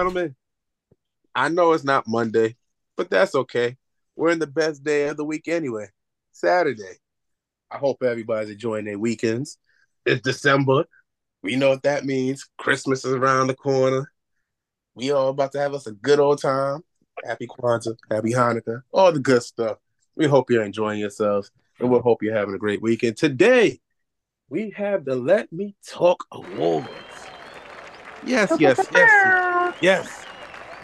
gentlemen, I know it's not Monday, but that's okay. We're in the best day of the week anyway, Saturday. I hope everybody's enjoying their weekends. It's December. We know what that means. Christmas is around the corner. We all about to have us a good old time. Happy Kwanzaa, happy Hanukkah, all the good stuff. We hope you're enjoying yourselves, and we hope you're having a great weekend. Today, we have the Lemme Talk Awards. Yes, yes, yes, yes. Yes,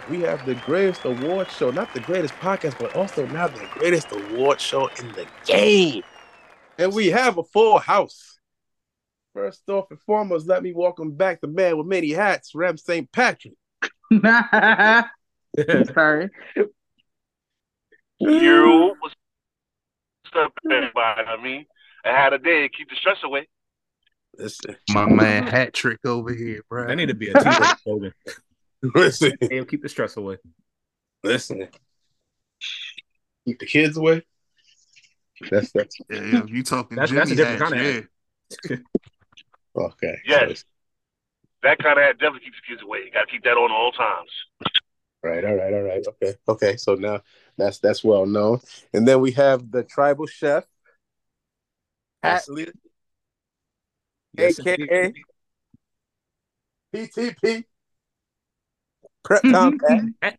we have the greatest award show, not the greatest podcast, but also now the greatest award show in the game. And we have a full house. First off and foremost, let me welcome back the man with many hats, Rem St. Patrick. Sorry. You what's up, everybody? I mean, I had a day. To keep the stress away. Listen, My man hat trick over here, bro. I need to be a t-shirt slogan. listen, Hey, keep the stress away. listen. Keep the kids away. That's that's Yeah, yeah, you talking That's- that's a different hats, kinda yeah. okay. Yes. That kind of hat definitely keeps the kids away. You got to keep that on at all times. Right, all right, all right. Okay. Okay. So now that's that's well known. And then we have the tribal chef, Yes. Atlee, Yes, aka PTP, Prep Combat,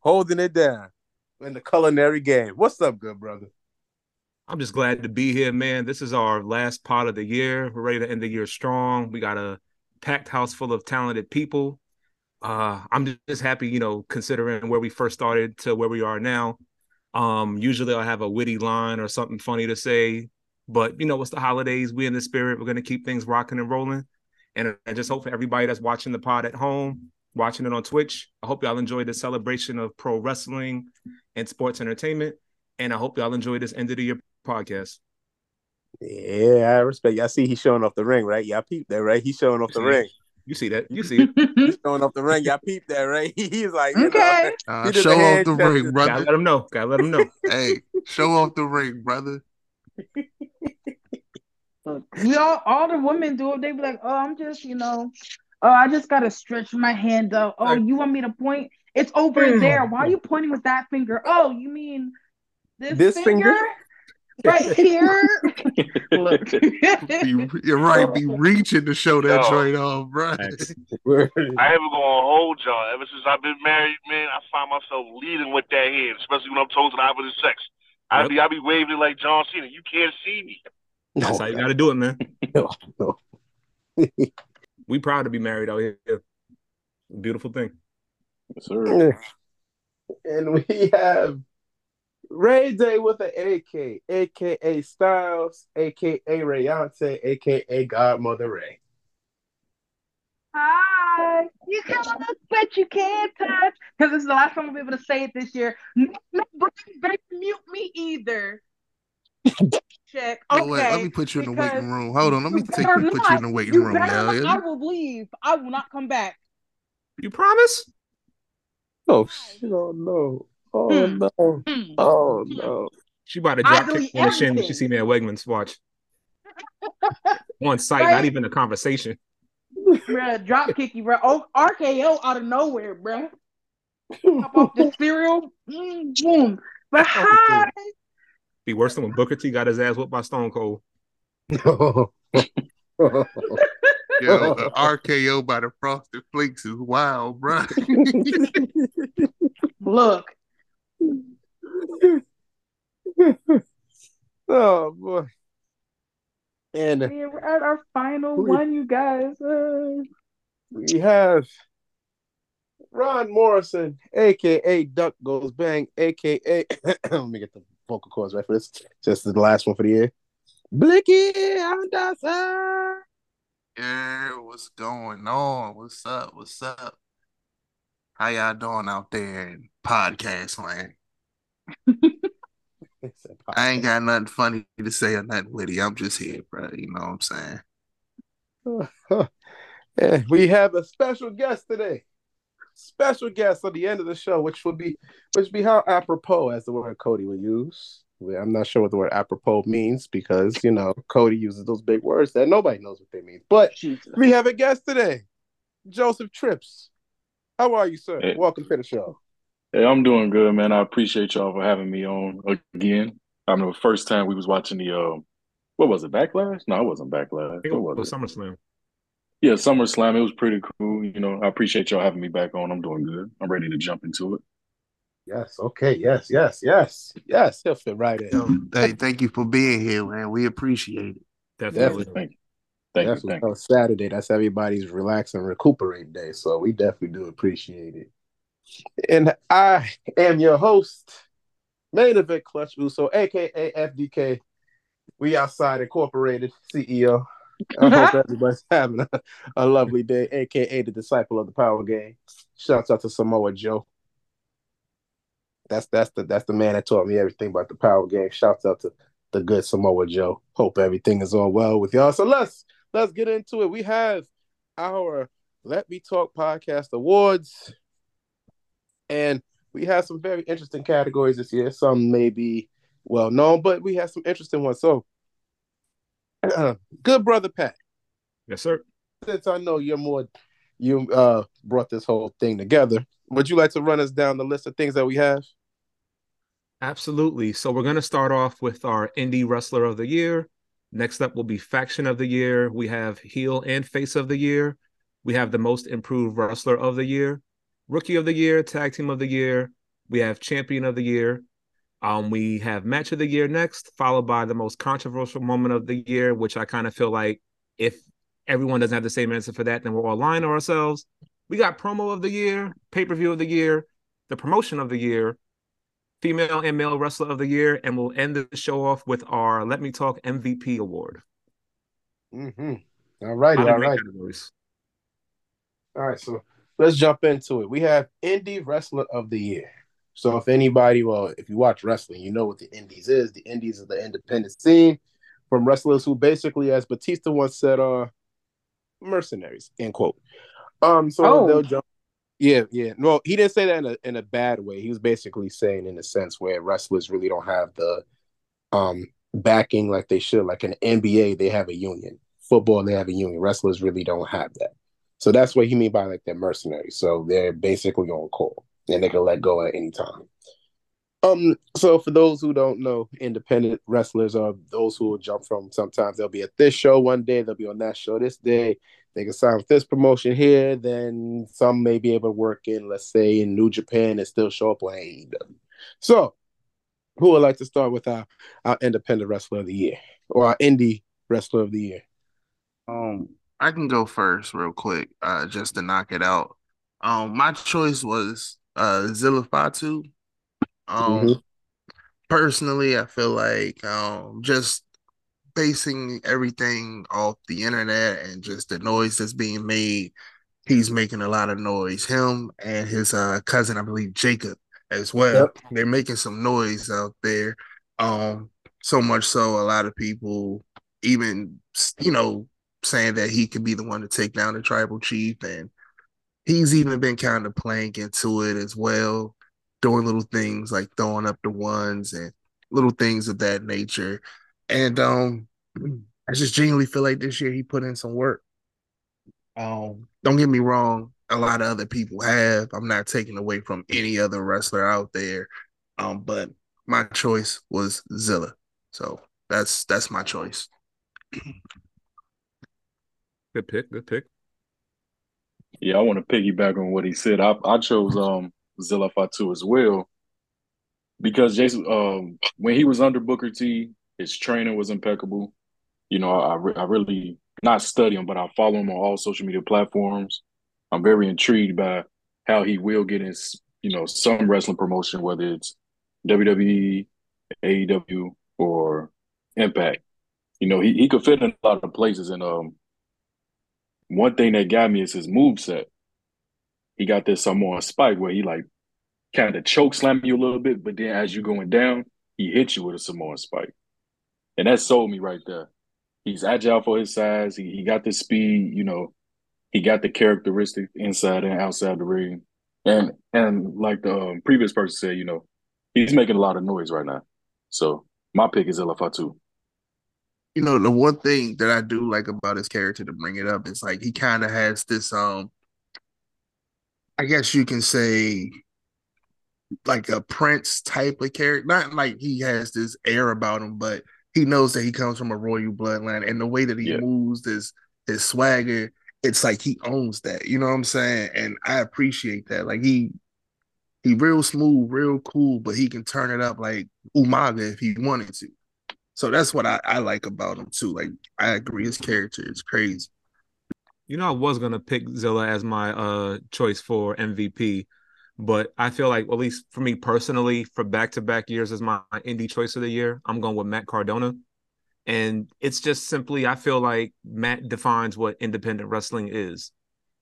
holding it down in the culinary game. What's up, good brother? I'm just glad to be here, man. This is our last pot of the year. We're ready to end the year strong. We got a packed house full of talented people. Uh, I'm just happy, you know, considering where we first started to where we are now. Um, usually I'll have a witty line or something funny to say, but you know, it's the holidays. We in the spirit. We're gonna keep things rocking and rolling. And I just hope for everybody that's watching the pod at home, watching it on Twitch. I hope y'all enjoy the celebration of pro wrestling and sports entertainment. And I hope y'all enjoy this end of the year podcast. Yeah, I respect. Y'all see he's showing off the ring, right? Y'all peep that, right? He's showing off the ring. You see that? You see it. He's showing off the ring. Y'all peep that, right? He's like, you know, Okay. Uh, He did show off the gesture. ring, Gotta brother. let him know. Gotta let them know. hey, show off the ring, brother. We all all the women do it. They be like, oh, I'm just, you know, oh, I just gotta stretch my hand out. Oh, you want me to point? It's over there. Why are you pointing with that finger? Oh, you mean this, This finger? finger? Right here. Look. Be, you're right. Be reaching to show that Yo. joint off, bro. I ain't even gonna hold y'all. Ever since I've been married, man, I find myself leading with that hand, especially when I'm told to the opposite sex. I Yep. be I be waving it like John Cena. You can't see me. That's how you gotta do it, man. no, no. We proud to be married out here. Beautiful thing. sir. And we have Ray Day with an AK, aka Styles, aka Rayante, aka Godmother Ray. Hi. You can look, but you can't touch. Because this is the last time we'll be able to say it this year. No, no, don't mute me either. Check. You Okay. know what? Let me put you in the waiting room. Hold on. Let me take better you, put you in the waiting You room now. I will leave. I will not come back. You promise? Oh, shit, oh no. Oh Hmm. no. Hmm. Oh no. She about to I drop kick delete on the shin when she see me at Wegmans. Watch. On site, Right? not even a conversation. Bruh, drop kick you, bro. Oh, RKO out of nowhere, bro. Pop off the cereal. Mm, boom. But hi. Be worse than when Booker T got his ass whooped by Stone Cold. Yo, the RKO by the Frosted Flakes is wild, bro. Look. oh boy. And Yeah, we're at our final Who- one, you guys. Uh, we have Ron Morrison, aka Duck Goes Bang, aka let me get the vocal cords right for this. Just the last one for the year. Blicky Anderson. Yeah, what's going on? What's up? What's up? How y'all doing out there in podcast land? I ain't got nothing funny to say or nothing witty. I'm just here, bro. You know what I'm saying? And eh, we have a special guest today. Special guest at the end of the show, which would be which would be how apropos as the word Cody would use. I'm not sure what the word apropos means because you know Cody uses those big words that nobody knows what they mean. But Jesus. we have a guest today. Joseph Trips. How are you, sir? Hey. Welcome to the show. Hey, I'm doing good, man. I appreciate y'all for having me on again. I remember the first time we was watching the um, what was it, Backlash? No, it wasn't Backlash. It was was it? SummerSlam. Yeah, SummerSlam. It was pretty cool. You know, I appreciate y'all having me back on. I'm doing good. I'm ready to jump into it. Yes. Okay. Yes. Yes. Yes. Yes. He'll fit right in. Hey, thank you for being here, man. We appreciate it. Definitely. Definitely. Thank you. Thank you. Definitely. Thank you. On Saturday, that's everybody's relax and recuperate day. So we definitely do appreciate it. And I am your host, main event Clutch Uso, aka FDK. We outside incorporated CEO. I hope everybody's having a, a lovely day, aka the disciple of the power game. Shouts out to Samoa Joe. That's that's the that's the man that taught me everything about the power game. Shouts out to the good Samoa Joe. Hope everything is all well with y'all. So let's let's get into it. We have our Lemme Talk Podcast Awards, and we have some very interesting categories this year. Some may be well known, but we have some interesting ones. So, good brother Pat, Yes, sir. since I know you're more, you uh brought this whole thing together. Would you like to run us down the list of things that we have? Absolutely. So we're going to start off with our indie wrestler of the year. Next up will be faction of the year. We have heel and face of the year. We have the most improved wrestler of the year, rookie of the year, tag team of the year. We have champion of the year. Um, we have match of the year next, followed by the most controversial moment of the year, which I kind of feel like if everyone doesn't have the same answer for that, then we're all lying to ourselves. We got promo of the year, pay per view of the year, the promotion of the year, female and male wrestler of the year, and we'll end the show off with our Lemme Talk MVP award. Mm-hmm. All of all right. categories. All right, so let's jump into it. We have Indie Wrestler of the Year. So if anybody, well, if you watch wrestling, you know what the Indies is. The Indies is the independent scene from wrestlers who basically, as Batista once said, are mercenaries, end quote. Um, so Oh. they'll jump. Yeah, yeah. No, he didn't say that in a in a bad way. He was basically saying in a sense where wrestlers really don't have the um backing like they should. Like in NBA, they have a union. Football, they have a union. Wrestlers really don't have that. So that's what he mean by like they're mercenaries. So they're basically on call and they can let go at any time. Um, so for those who don't know, independent wrestlers are those who will jump from sometimes they'll be at this show one day, they'll be on that show this day, they can sign with this promotion here, then some may be able to work in, let's say in New Japan and still show up on AEW. So who would like to start with our, our independent wrestler of the year or our indie wrestler of the year? Um, I can go first real quick, uh, just to knock it out. Um, my choice was uh Zilla Fatu. Um, Mhm. personally, I feel like um just basing everything off the internet and just the noise that's being made, he's making a lot of noise. Him and his uh cousin, I believe Jacob, as well. Yep. They're making some noise out there. Um, so much so a lot of people even you know saying that he could be the one to take down the tribal chief and he's even been kind of playing into it as well doing little things like throwing up the ones and little things of that nature. And um i just genuinely feel like this year he put in some work. Um don't get me wrong a lot of other people have. I'm not taking away from any other wrestler out there. Um but my choice was zilla. So that's that's my choice. Good pick. Good pick. Yeah, I want to piggyback on what he said. I I chose um Zilla Fatu as well because Jason um when he was under Booker T, his training was impeccable. You know, I re- I really not study him, but I follow him on all social media platforms. I'm very intrigued by how he will get his you know some wrestling promotion, whether it's WWE, AEW, or Impact. You know, he, he could fit in a lot of places, and um, one thing that got me is his move set. He got this Samoan spike where he like kind of choke slam you a little bit, but then as you're going down, he hits you with a Samoan spike. And that sold me right there. He's agile for his size. He, he got the speed, you know, he got the characteristic inside and outside the ring. And and like the um, previous person said, you know, he's making a lot of noise right now. So my pick is El Fatu. You know the one thing that I do like about his character to bring it up is like he kind of has this um I guess you can say like a prince type of character. Not like he has this air about him, but he knows that he comes from a royal bloodline, and the way that he Yeah. moves, his his swagger, it's like he owns that. You know what I'm saying? And I appreciate that. Like he he real smooth, real cool, but he can turn it up like Umaga if he wanted to. So that's what I, I like about him too. Like I agree, his character is crazy. You know, I was gonna pick Zilla as my uh choice for MVP, but I feel like, at least for me personally, for back to back years as my indie choice of the year, I'm going with Matt Cardona. And it's just simply, I feel like Matt defines what independent wrestling is.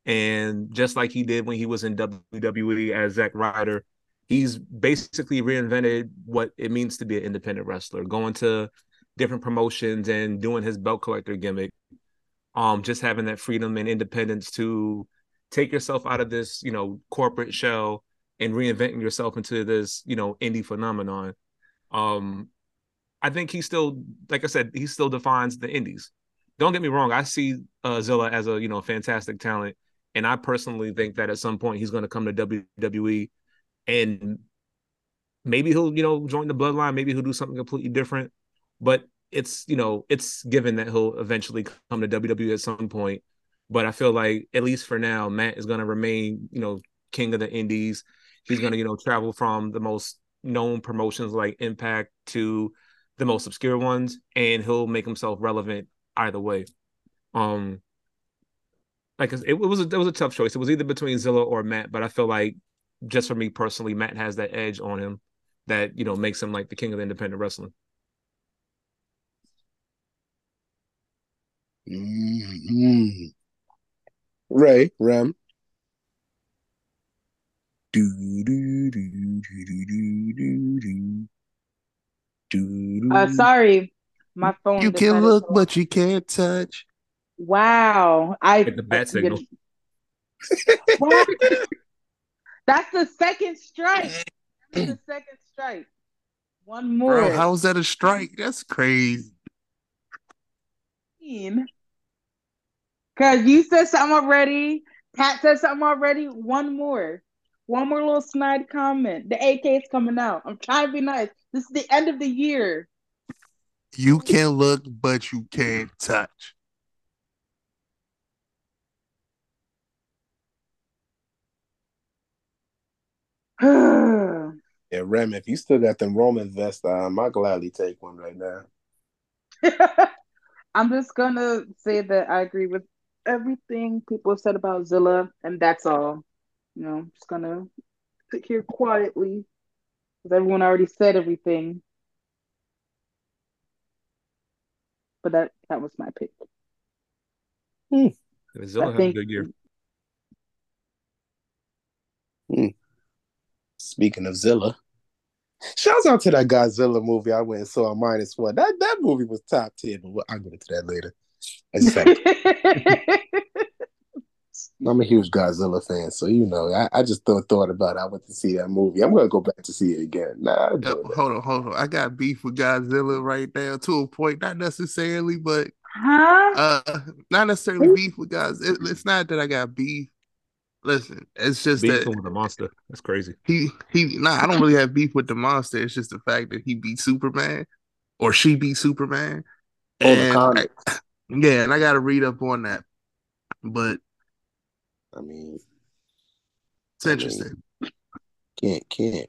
And just like he did when he was in WWE as Zack Ryder, he's basically reinvented what it means to be an independent wrestler, going to different promotions and doing his belt collector gimmick. Um just having that freedom and independence to take yourself out of this you know corporate shell and reinventing yourself into this you know indie phenomenon. Um i think he still like i said he still defines the indies. Don't get me wrong i see uh zilla as a you know fantastic talent. And i personally think that at some point he's going to come to wwe and maybe he'll you know join the bloodline. Maybe he'll do something completely different but it's you know it's given that he'll eventually come to WWE at some point. But I feel like at least for now, Matt is going to remain you know king of the Indies. He's going to you know travel from the most known promotions like Impact to the most obscure ones, and he'll make himself relevant either way. Um, like it, it was a, it was a tough choice. It was either between Zilla or Matt, but I feel like just for me personally, Matt has that edge on him that you know makes him like the king of independent wrestling. Mhm. Ray, Rem. Do, do, do, do, do, do, do, do. Do, do. Uh, sorry, my phone. You can decided look, to- but you can't touch. Wow, I Like the bat I- signal. What? That's the second strike. That's the second strike. One more. Bro, how is that a strike? That's crazy. Cause you said something already. Pat said something already. One more. One more little snide comment. The AK is coming out. I'm trying to be nice. This is the end of the year. You can look, but you can't touch. Yeah, Rem, if you still got them Roman vests on, I'll gladly take one right now. I'm just gonna say that I agree with everything people have said about Zilla, and that's all. You know, I'm just gonna sit here quietly because everyone already said everything. But that that was my pick. Hmm. Zilla I had think a good year. Hmm. Speaking of Zilla, shouts out to that Godzilla movie I went and saw on minus one. That that movie was top tier, but I'll get into that later. I just have- I'm a huge Godzilla fan, so you know, I, I just thought thought about it. I went to see that movie. I'm gonna go back to see it again. Nah, I'm Uh, hold on, hold on. I got beef with Godzilla right now to a point, not necessarily, but huh? uh, not necessarily beef with guys. It, it's not that I got beef. Listen, it's just Beef that with the monster. That's crazy. he he. Nah, I don't really have beef with the monster. It's just the fact that he beat Superman, or she beat Superman. Oh, the And comic. Yeah, and I got to read up on that. But I mean, it's I mean, interesting. can't can't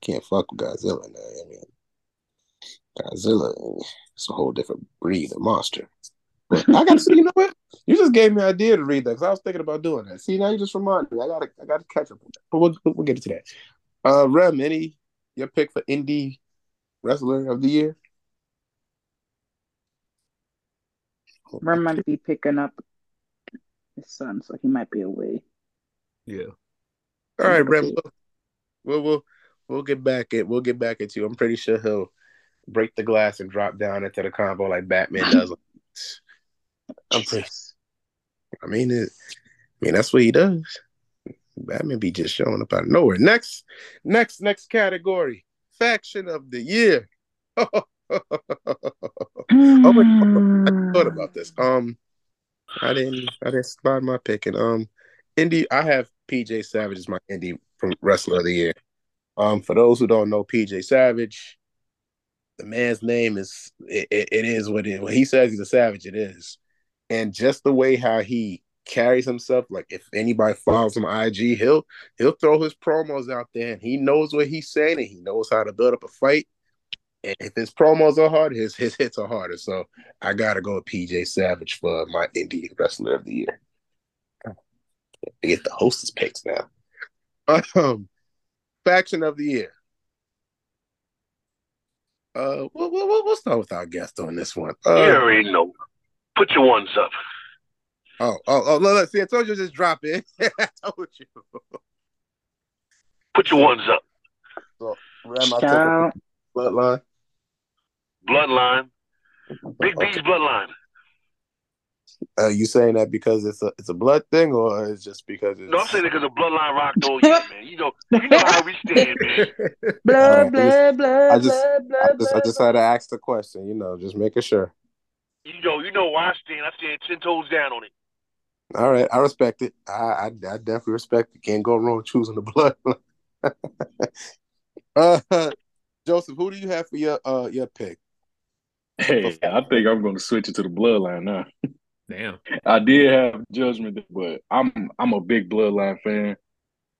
can't fuck with Godzilla now. I mean, Godzilla is a whole different breed of monster. But I got to see. You know what? You just gave me an idea to read that because I was thinking about doing that. See, now you just reminded me. I gotta I gotta catch up. But we'll we'll get into that. Uh, Rem, any your pick for indie wrestler of the year? Rem might be picking up his son, so he might be away. Yeah. All right. We'll, we'll we'll we'll get back at we'll get back at you. I'm pretty sure he'll break the glass and drop down into the combo like Batman does. I'm pretty. I mean, it, I mean that's what he does. Batman be just showing up out of nowhere. Next, next, next category: faction of the year. oh, wait, I thought about this. Um, I didn't, I didn't start my picking. Um, indie. I have PJ Savage as my indie from wrestler of the year. Um, for those who don't know PJ Savage, the man's name is it, it, it is what it is. When he says he's a savage, it is. And just the way how he carries himself, like if anybody follows him on IG, he'll he'll throw his promos out there and he knows what he's saying and he knows how to build up a fight. And if his promos are hard, his his hits are harder. So I gotta go with PJ Savage for my indie wrestler of the year. I get the hostess picks now. Um, faction of the year. Uh, we'll, we'll, we'll start with our guest on this one. Uh, you already know. Put your ones up. Oh, oh, oh! Look, look, see, I told you just drop it. I told you. Put your ones up. So, Ram, bloodline. Bloodline. Big B's okay. bloodline. Uh, you saying that because it's a it's a blood thing, or it's just because it's... No, I'm saying it because the bloodline rocked all year, man. You know, you know how we stand, man. blood, blood, blood, I just, blood, blood, I just, blood, I just had to ask the question. You know, just making sure. You know, you know why I stand. I stand ten toes down on it. All right, I respect it. I, I, I definitely respect it. Can't go wrong choosing the blood. uh, Joseph, who do you have for your uh your pick? Hey, I think I'm going to switch it to the bloodline now. Damn. I did have Judgment, but I'm I'm a big bloodline fan.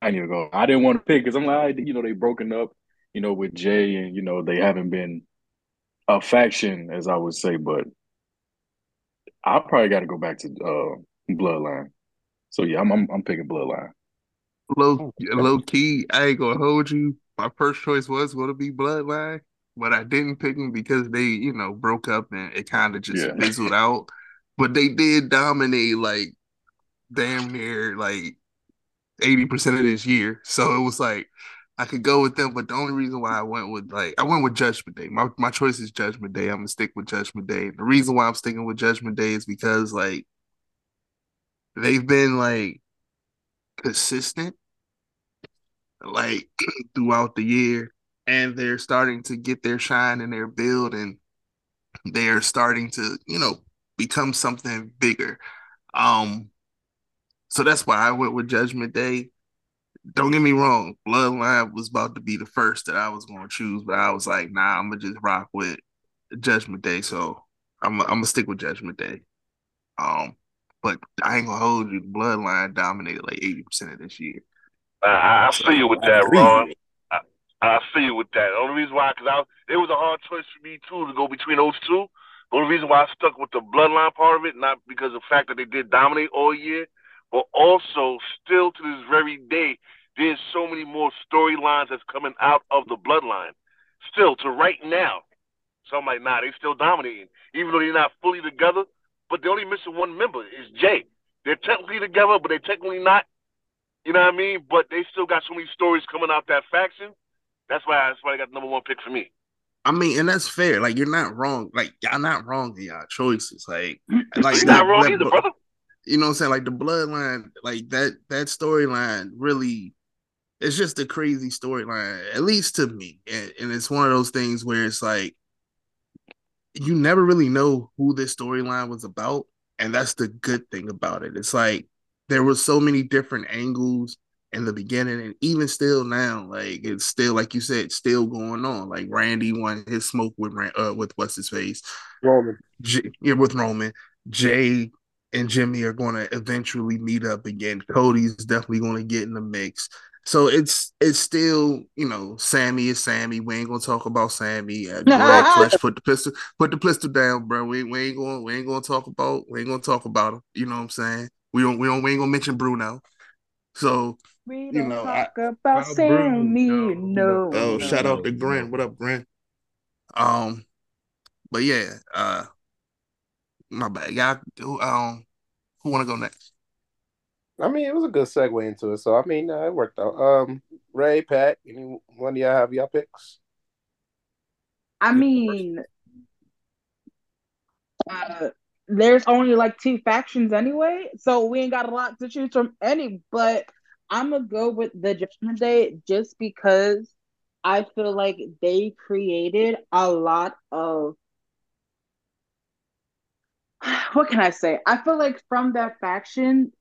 I ain't even go. I didn't want to pick because I'm like, you know, they broken up, you know, with Jey, and you know they haven't been a faction, as I would say. But I probably got to go back to uh, Bloodline. So yeah, I'm I'm, I'm picking Bloodline. Low low key, I ain't gonna hold you. My first choice was going to be Bloodline, but I didn't pick them because they, you know, broke up and it kind of just yeah. fizzled out but they did dominate like damn near like 80% of this year. So it was like I could go with them, but the only reason why I went with like I went with Judgment Day. My my choice is Judgment Day. I'm gonna stick with Judgment Day. The reason why I'm sticking with Judgment Day is because like they've been like consistent like throughout the year and they're starting to get their shine and their build and they're starting to, you know, become something bigger. Um, so that's why I went with Judgment Day. Don't get me wrong, Bloodline was about to be the first that I was going to choose, but I was like, nah, I'm gonna just rock with Judgment Day. So I'm I'm gonna stick with Judgment Day. Um, but I ain't gonna hold you. Bloodline dominated like eighty percent of this year. I, I feel you with that, Ron. I, feel you with that. The only reason why, because I it was a hard choice for me too to go between those two. The only reason why I stuck with the bloodline part of it, not because of the fact that they did dominate all year, but also still to this very day, there's so many more storylines that's coming out of the bloodline. Still to right now. So I'm like, nah, they still dominating. Even though they're not fully together, but they're only missing one member, is Jey. They're technically together, but they're technically not. You know what I mean? But they still got so many stories coming out that faction. That's why that's why I got the number one pick for me. I mean, and that's fair. Like you're not wrong. Like y'all not wrong in y'all choices. Like, like you're not wrong that, either, brother. You know what I'm saying? Like the bloodline, like that that storyline really it's just a crazy storyline, at least to me. And, and it's one of those things where it's like you never really know who this storyline was about. And that's the good thing about it. It's like there were so many different angles in the beginning and even still now like it's still like you said still going on like randy won his smoke with uh with what's his face roman J- yeah with roman jay and jimmy are going to eventually meet up again cody's definitely going to get in the mix so it's it's still you know Sami is Sami. We ain't gonna talk about Sami. Uh, Greg Clutch put the pistol put the pistol down, bro. We, we ain't going we ain't gonna talk about we ain't gonna talk about him. You know what I'm saying? We don't we don't we ain't gonna mention Bruno. So we you know, talk I, about Sami. No, no. Oh, no, shout out to Gren. What up, Gren? Um, but yeah, uh, my bad. Y'all, um, who want to go next? I mean, it was a good segue into it. So I mean, uh, it worked out. Um, Ray, Pat, any one of y'all have y'all picks? I mean, uh, there's only like two factions anyway, so we ain't got a lot to choose from any. But I'm gonna go with the Judgment Day just because I feel like they created a lot of what can I say? I feel like from that faction,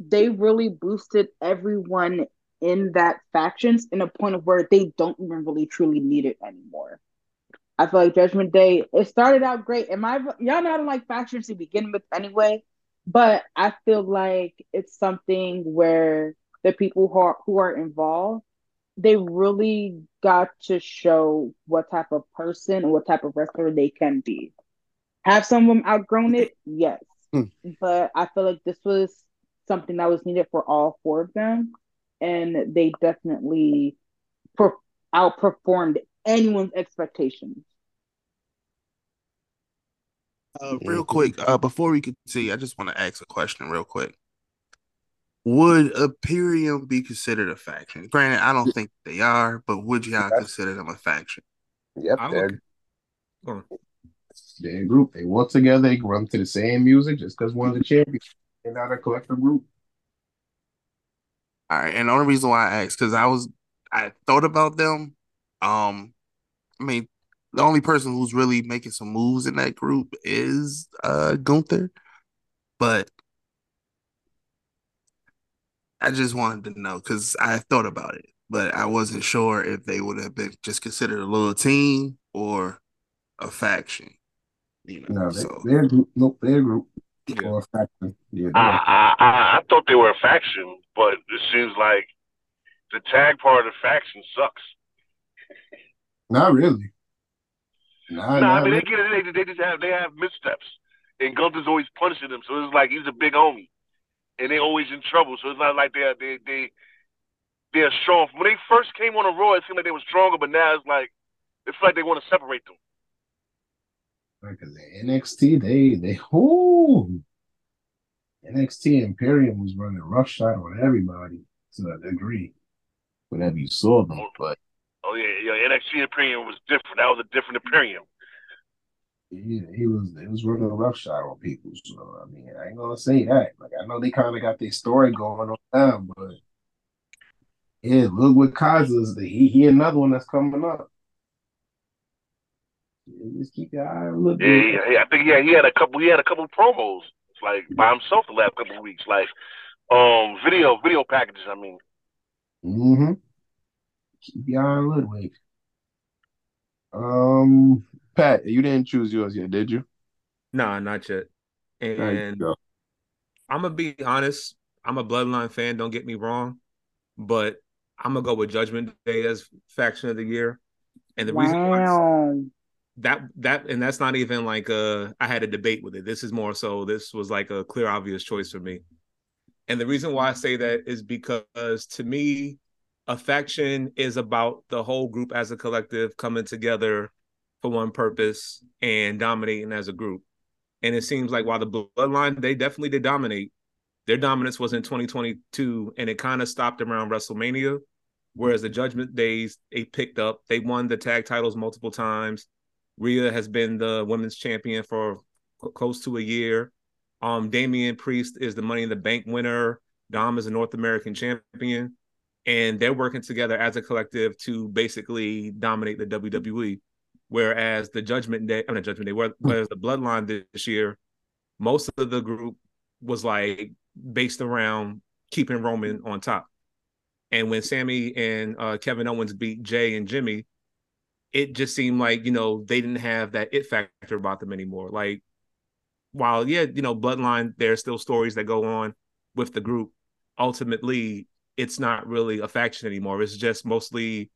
they really boosted everyone in that factions in a point of where they don't even really truly need it anymore. I feel like Judgment Day, it started out great. And my y'all know I don't like factions to begin with anyway, but I feel like it's something where the people who are who are involved, they really got to show what type of person or what type of wrestler they can be. Have some of them outgrown it? Yes. Hmm. But I feel like this was something that was needed for all four of them. And they definitely per- outperformed anyone's expectations. Uh, real quick, uh, before we continue, I just want to ask a question real quick. Would Imperium be considered a faction? Granted, I don't think they are, but would y'all Yes. consider them a faction? Yep, I they're, would- Go they're a group. They work together. They run to the same music just because one's a champion. They're not a collective group. All right, and the only reason why I asked because I was I thought about them. Um, I mean, the only person who's really making some moves in that group is uh Gunther, but I just wanted to know because I thought about it, but I wasn't sure if they would have been just considered a little team or a faction. You know, No, they, so they're a group. Nope, they're a group Yeah. or a faction. Yeah, I, I, I, I thought they were a faction, but it seems like the tag part of the faction sucks. not really. Nah, No, I mean really. they get it. They, they just have they have missteps, and Gunther's always punishing them. So it's like he's a big homie, and they're always in trouble. So it's not like they're they they they're strong. When they first came on the Raw, it seemed like they were stronger, but now it's like it's like they want to separate them. Because the NXT, they they oh NXT Imperium was running roughshod on everybody to a degree. Whenever you saw them, oh, but Oh yeah, yeah. NXT Imperium was different. That was a different Imperium. Yeah, he was it was running roughshod on people. So I mean, I ain't gonna say that. Like I know they kind of got their story going on now, but yeah, look what Kaiser's. He he another one that's coming up. Yeah, Just keep your eye on look. Yeah, yeah, yeah. I think yeah, he had a couple. He had a couple promos like by himself the last couple of weeks, like um video video packages. I mean, Mm-hmm. Keep your eye on Ludwig. Um, Pat, you didn't choose yours yet, did you? Nah, not yet. And go. I'm gonna be honest. I'm a Bloodline fan. Don't get me wrong, but I'm gonna go with Judgment Day as faction of the year. And the reason why that that and that's not even like uh I had a debate with it. This is more so this was like a clear obvious choice for me. And the reason why I say that is because to me a faction is about the whole group as a collective coming together for one purpose and dominating as a group. And it seems like while the bloodline they definitely did dominate, their dominance was in 2022 and it kind of stopped around WrestleMania. Whereas the Judgment Days, they picked up, they won the tag titles multiple times. Rhea has been the women's champion for close to a year. Um, Damian Priest is the Money in the Bank winner. Dom is a North American champion, and they're working together as a collective to basically dominate the WWE. Whereas the Judgment Day, I mean, Judgment Day, where- whereas the Bloodline this year, most of the group was like based around keeping Roman on top. And when Sami and uh, Kevin Owens beat Jey and Jimmy, it just seemed like you know they didn't have that it factor about them anymore. Like, while yeah, you know, Bloodline, there are still stories that go on with the group. Ultimately, it's not really a faction anymore. It's just mostly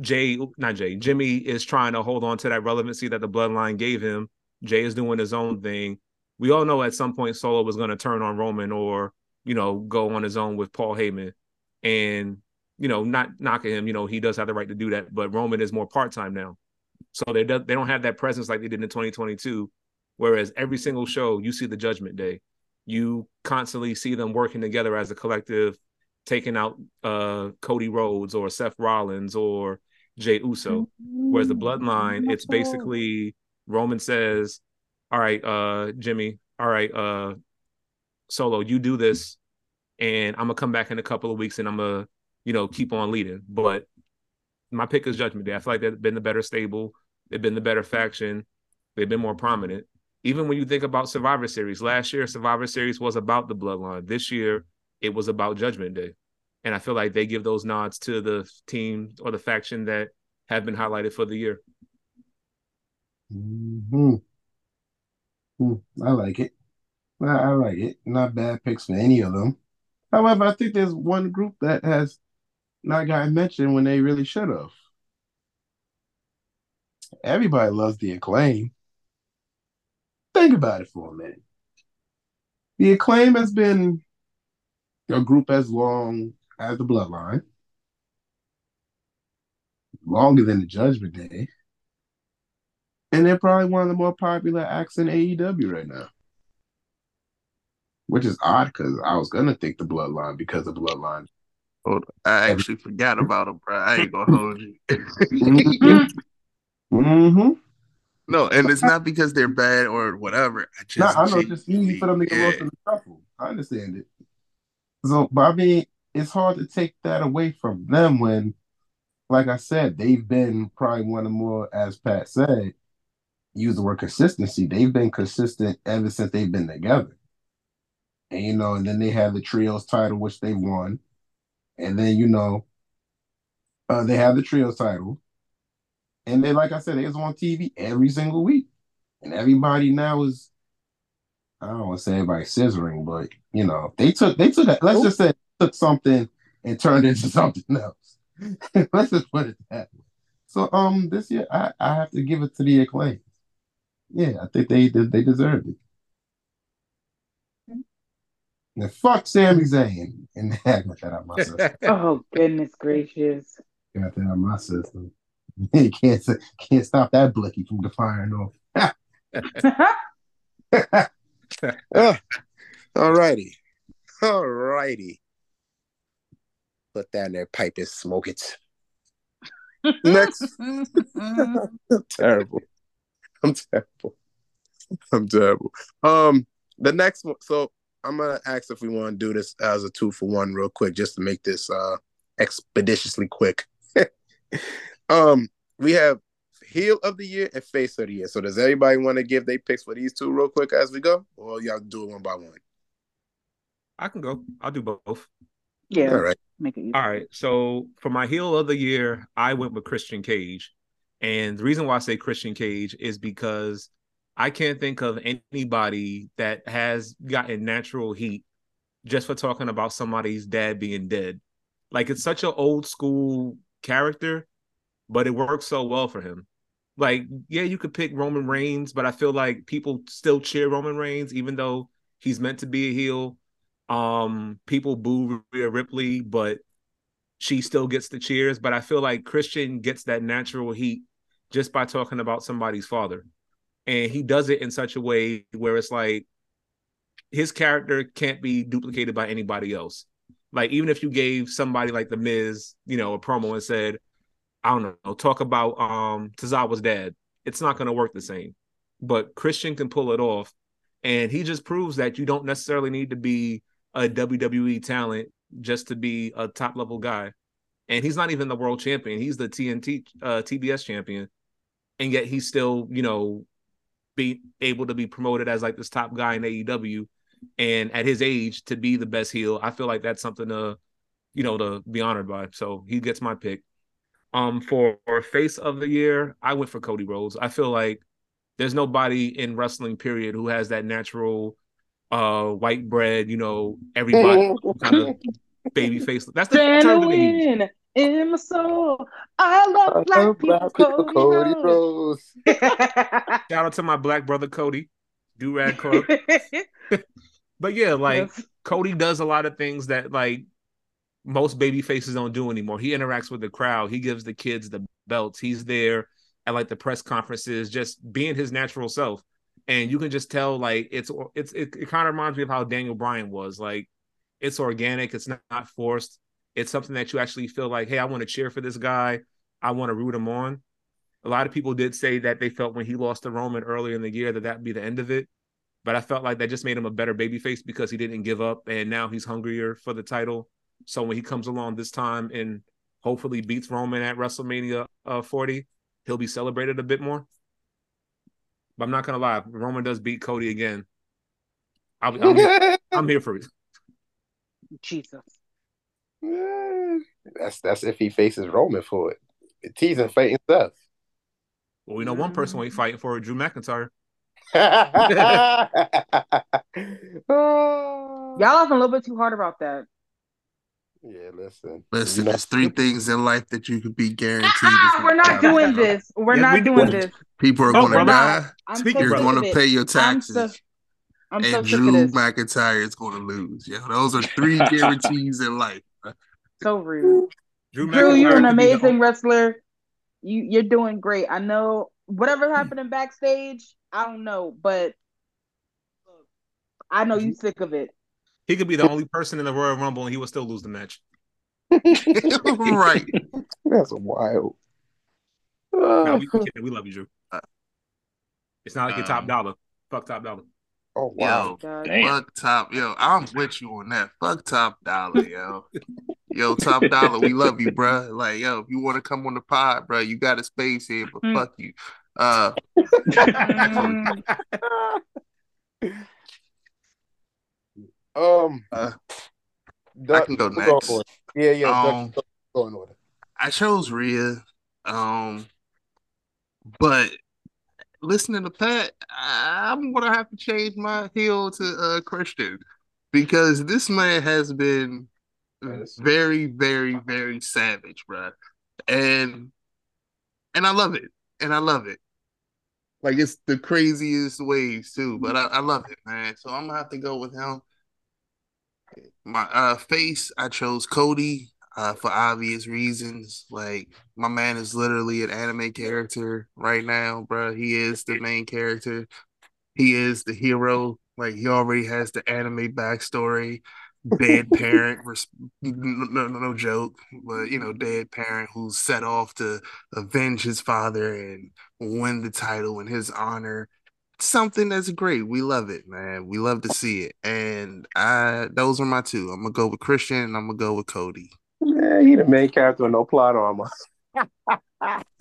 Jey, not Jey, Jimmy is trying to hold on to that relevancy that the Bloodline gave him. Jey is doing his own thing. We all know at some point Solo was going to turn on Roman or you know go on his own with Paul Heyman, and you know not knocking him. You know he does have the right to do that, but Roman is more part time now, so they do, they don't have that presence like they did in 2022. Whereas every single show you see the Judgment Day, you constantly see them working together as a collective, taking out uh Cody Rhodes or Seth Rollins or Jey Uso. Whereas the bloodline, it's basically Roman says, All right, uh, Jimmy, all right, uh Solo, you do this, and I'm gonna come back in a couple of weeks and I'm gonna, you know, keep on leading. But my pick is Judgment Day. I feel like they've been the better stable, they've been the better faction, they've been more prominent. even when you think about Survivor Series, last year Survivor Series was about the bloodline. This year it was about Judgment Day. And I feel like they give those nods to the team or the faction that have been highlighted for the year. Mm-hmm. I like it. I like it. Not bad picks for any of them. However, I think there's one group that has not gotten mentioned when they really should have. Everybody loves the acclaim. Think about it for a minute. The acclaim has been a group as long as the bloodline, longer than the Judgment Day. And they're probably one of the more popular acts in AEW right now. Which is odd because I was gonna think the bloodline because of bloodline. Hold on. I actually forgot about them, bro. I ain't gonna hold you. mm-hmm. No, and it's not because they're bad or whatever. I just, no, I know it's just easy for them to get yeah. lost in the shuffle. I understand it. So, but I mean, it's hard to take that away from them when, like I said, they've been probably one of the more, as Pat said, use the word consistency. They've been consistent ever since they've been together. And you know, and then they have the trios title, which they won. And then, you know, uh, they have the trios title. And they, like I said, they was on TV every single week. And everybody now is I don't want to say everybody scissoring, but you know, they took they took a, let's just say took something and turned into something else. let's just put it that way. So um this year I, I have to give it to the acclaim yeah, I think they they deserved it. Now fuck Sami Zayn and got that out my system. oh goodness gracious! Got that out my system. You can't can't stop that blicky from firing off. uh, all righty, all righty. Put that in there, pipe and smoke it. Next, terrible. I'm terrible. I'm terrible. Um, the next one. So I'm gonna ask if we want to do this as a two for one, real quick, just to make this uh expeditiously quick. um, we have heel of the year and face of the year. So does everybody want to give their picks for these two real quick as we go, or y'all do it one by one? I can go. I'll do both. Yeah. All right. Make it easy. All right. So for my heel of the year, I went with Christian Cage. And the reason why I say Christian Cage is because I can't think of anybody that has gotten natural heat just for talking about somebody's dad being dead. Like it's such an old school character, but it works so well for him. Like, yeah, you could pick Roman Reigns, but I feel like people still cheer Roman Reigns, even though he's meant to be a heel. Um, people boo Rhea Ripley, but she still gets the cheers. But I feel like Christian gets that natural heat just by talking about somebody's father. And he does it in such a way where it's like his character can't be duplicated by anybody else. Like even if you gave somebody like the Miz, you know, a promo and said, I don't know, talk about um Tozawa's dad, it's not gonna work the same. But Christian can pull it off. And he just proves that you don't necessarily need to be a WWE talent just to be a top level guy. And he's not even the world champion. He's the TNT uh, TBS champion and yet he's still, you know, be able to be promoted as like this top guy in AEW. And at his age, to be the best heel, I feel like that's something to, you know, to be honored by. So he gets my pick. Um, for, for face of the year, I went for Cody Rhodes. I feel like there's nobody in wrestling period who has that natural uh white bread, you know, everybody kind of baby face. That's the term in my soul. I love black, love people, black people, Cody, Cody Rhodes. Shout out to my black brother Cody, do rad club. but yeah, like yes. Cody does a lot of things that like most baby faces don't do anymore. He interacts with the crowd. He gives the kids the belts. He's there at like the press conferences, just being his natural self. And you can just tell like it's it's it, it kind of reminds me of how Daniel Bryan was. Like it's organic, it's not, not forced it's something that you actually feel like, hey, I want to cheer for this guy. I want to root him on. A lot of people did say that they felt when he lost to Roman earlier in the year that that'd be the end of it. But I felt like that just made him a better babyface because he didn't give up and now he's hungrier for the title. So when he comes along this time and hopefully beats Roman at WrestleMania uh, 40, he'll be celebrated a bit more. But I'm not gonna lie, Roman does beat Cody again. I'll, I'm, here, I'm here for it. Jesus. That's that's if he faces Roman for it. Teasing fighting Seth. Well, we know one person we fighting for Drew McIntyre. Ah. Y'all laughing a little bit too hard about that. Yeah, listen. Listen, You know- there's three things in life that you could be guaranteed. Ah, we're not die. doing this. We're Yeah, not we doing do. this. People are Oh, gonna die. I'm so You're going to pay your I'm taxes. so, I'm and sick of Drew. McIntyre is going to lose. Yeah, those are three guarantees in life. So rude. Drew, Drew, you're an could be the- amazing wrestler. You you're doing great. I know whatever happened backstage, I don't know, but I know you're sick of it. He could be the only person in the Royal Rumble, and he would still lose the match. right. That's wild. No, Uh, we, we love you, Drew. It's not like you're top Um, dollar. Fuck top dollar. oh wow. Yo, Damn. fuck top. Yo, I'm with you on that. Fuck top dollar, yo. Yo, top dollar, we love you, bruh. Like, yo, if you want to come on the pod, bro, you got a space here, but Mm. fuck you. Uh, Mm, Um, Uh, Doug- I can go next. Yeah, yeah. Um, go- go in order. I chose Rhea. Um, but listening to Pat, I'm gonna have to change my heel to uh Christian because this man has been very, very, very savage, bruh. And and I love it. And I love it. Like it's the craziest ways too, but I, I love it, man. So I'm gonna have to go with him. My uh face, I chose Cody uh for obvious reasons. Like my man is literally an anime character right now, bro. He is the main character. He is the hero. Like he already has the anime backstory. Dead parent, res- no, no, no joke, but you know, dead parent who's set off to avenge his father and win the title in his honor something that's great. We love it, man. We love to see it. And I those are my two. I'm gonna go with Christian and I'm gonna go with Cody. Yeah, he the main character with no plot armor.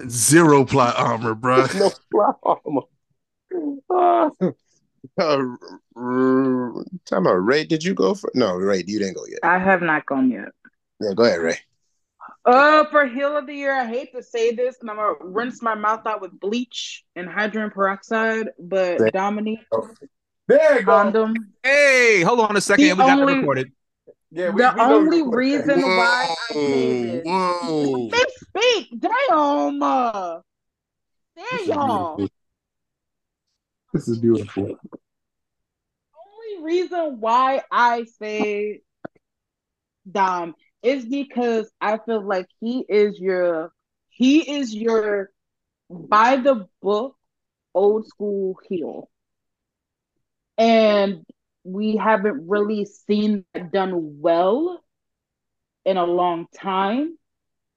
Zero plot armor, bro. no plot armor. Uh, uh, r- time out, Ray. Did you go for? No, Ray, you didn't go yet. I have not gone yet. Yeah, go ahead, Ray. Uh, for heel of the year, I hate to say this, and I'm gonna rinse my mouth out with bleach and hydrogen peroxide, but There- Dominique There condom. Hey, hold on a second. The we got only- recorded. Yeah, the only reason why I say this. whoa. They speak. Damn. uh, Damn. This is beautiful. only reason why I say Dom is because I feel like he is your he is your by the book old school heel. And we haven't really seen that done well in a long time.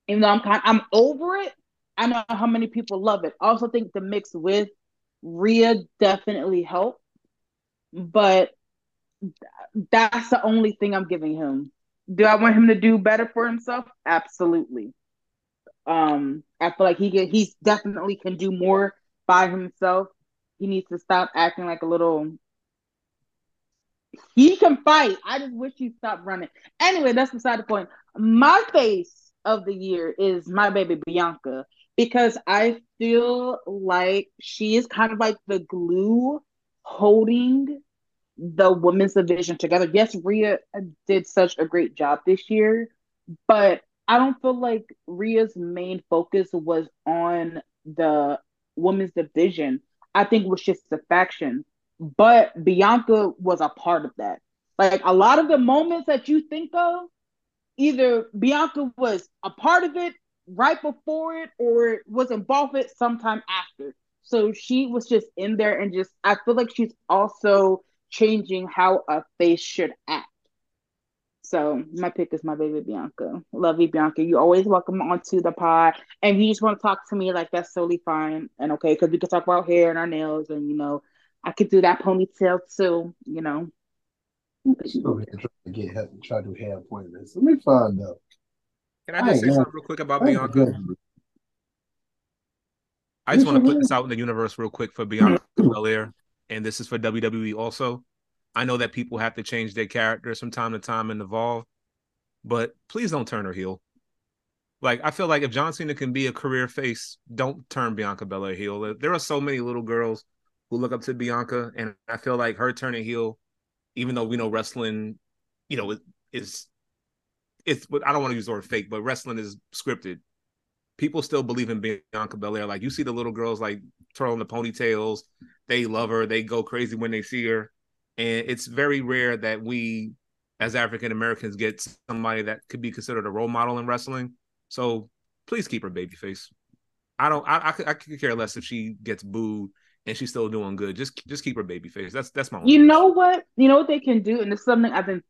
Even though I'm kind I'm over it. I know how many people love it. Also think the mix with Rhea definitely helped but that's the only thing I'm giving him. Do I want him to do better for himself? Absolutely. Um, I feel like he get he's definitely can do more by himself. He needs to stop acting like a little. He can fight. I just wish he stopped running. Anyway, that's beside the point. My face of the year is my baby Bianca because I feel like she is kind of like the glue holding the women's division together. Yes, Rhea did such a great job this year, but I don't feel like Rhea's main focus was on the women's division. I think it was just the faction. But Bianca was a part of that. Like a lot of the moments that you think of, either Bianca was a part of it right before it or was involved with it sometime after. So she was just in there and just I feel like she's also changing how a face should act. So my pick is my baby Bianca. Love you, Bianca. You always welcome onto the pod. And if you just want to talk to me, like that's totally fine and okay, because we can talk about hair and our nails and you know, I could do that ponytail too, you know. She's over here trying to get help and try to do hair appointments. Let me find out. Can I just say I know. something real quick about I ain't Bianca? good. I just want to put this out in the universe real quick for Bianca Belair, and this is for WWE also. I know that people have to change their characters from time to time and evolve, but please don't turn her heel. Like I feel like if John Cena can be a career face, don't turn Bianca Belair heel. There are so many little girls who look up to Bianca, and I feel like her turning heel, even though we know wrestling, you know, is it's. I don't want to use the word fake, but wrestling is scripted. People still believe in Bianca Belair. Like you see the little girls like twirling the ponytails, they love her. They go crazy when they see her, and it's very rare that we, as African Americans, get somebody that could be considered a role model in wrestling so please keep her babyface. I don't. I, I, I could care less if she gets booed and she's still doing good. Just just keep her babyface. That's that's my. You know what? You know what they can do, and it's something I've been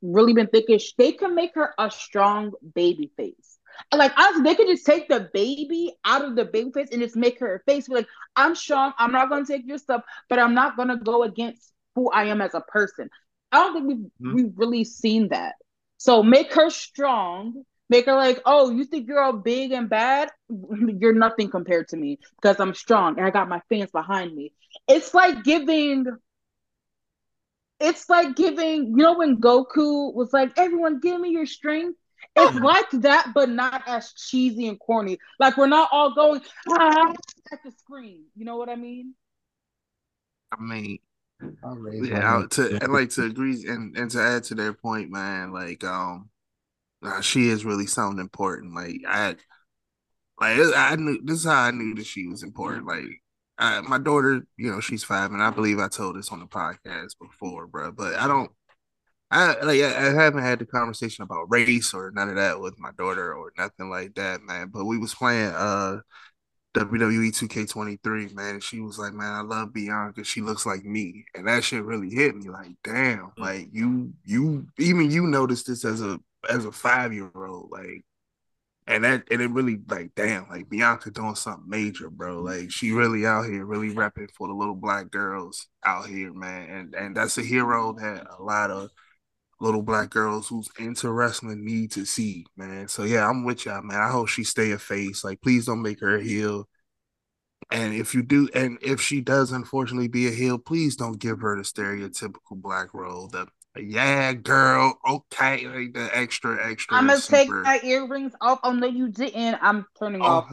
really been thinking. They can make her a strong baby face. Like honestly, they could just take the baby out of the baby face and just make her face. Be like, I'm strong. I'm not gonna take your stuff, but I'm not gonna go against who I am as a person. I don't think we've mm-hmm. we've really seen that. So make her strong Make her like, oh, you think you're all big and bad? You're nothing compared to me because I'm strong and I got my fans behind me. It's like giving. It's like giving, you know, when Goku was like, everyone give me your strength. It's like that, but not as cheesy and corny. Like we're not all going ah, at the screen. You know what I mean? I mean, yeah, I, to I like to agree and and to add to their point, man. Like, um, Nah, she is really something important. Like I, like I knew this is how I knew that she was important. Like I, my daughter, you know, she's five, and I believe I told this on the podcast before, bro. But I don't. I like I haven't had the conversation about race or none of that with my daughter or nothing like that, man. But we was playing uh WWE 2K23, man. And she was like, Man, I love Bianca. She looks like me. And that shit really hit me. Like, damn, mm. like you you even you noticed this as a as a five year old, like, and that and it really like damn, like Bianca doing something major, bro. Like she really out here, really repping for the little black girls out here, man. And and that's a hero that a lot of little black girls who's into wrestling need to see, man. So yeah, I'm with y'all, man. I hope she stay a face. Like, please don't make her a heel. And if you do, and if she does unfortunately be a heel, please don't give her the stereotypical black role, the yeah, girl. Okay, like the extra, extra. I'm gonna super... take my earrings off. Oh no, you didn't. I'm turning oh, off.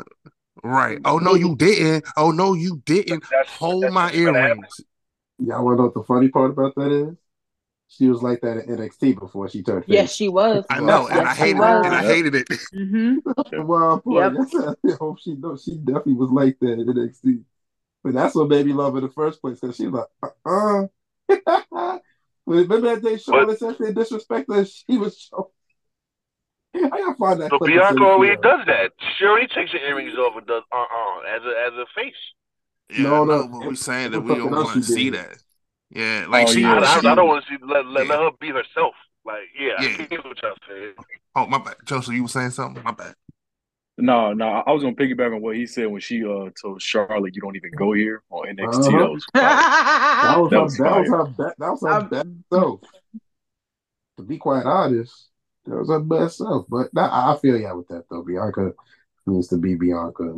Right. Oh no, you didn't. Oh no, you didn't. That's, Hold that's my earrings. Y'all want to know what the funny part about that is? She was like that at NXT before she turned. Face. Yes, she was. I know, and, I hated it, and I hated it. Mm-hmm. well, yep. I hope she knows she definitely was like that at NXT. But that's what made me love her in the first place because she was like, uh uh Remember that day Charlotte said they disrespected she was showing. I gotta find that. So Bianca already does that. She already takes her earrings off and does uh uh as a as a face. Yeah, no, no, but we're saying that we don't want to see that. Yeah, like oh, she, yeah. I, I, don't want to see let, let, yeah. let her be herself. Like, yeah, yeah. I what y'all saying. Oh, my bad, Joseph. You were saying something. My bad. No, no, I was gonna piggyback on what he said when she uh told Charlotte you don't even go here on NXT. Uh-huh. That was that was that was, that was her best that was her best self. To be quite honest, that was her best self. But that, I feel yeah with that though. Bianca needs to be Bianca.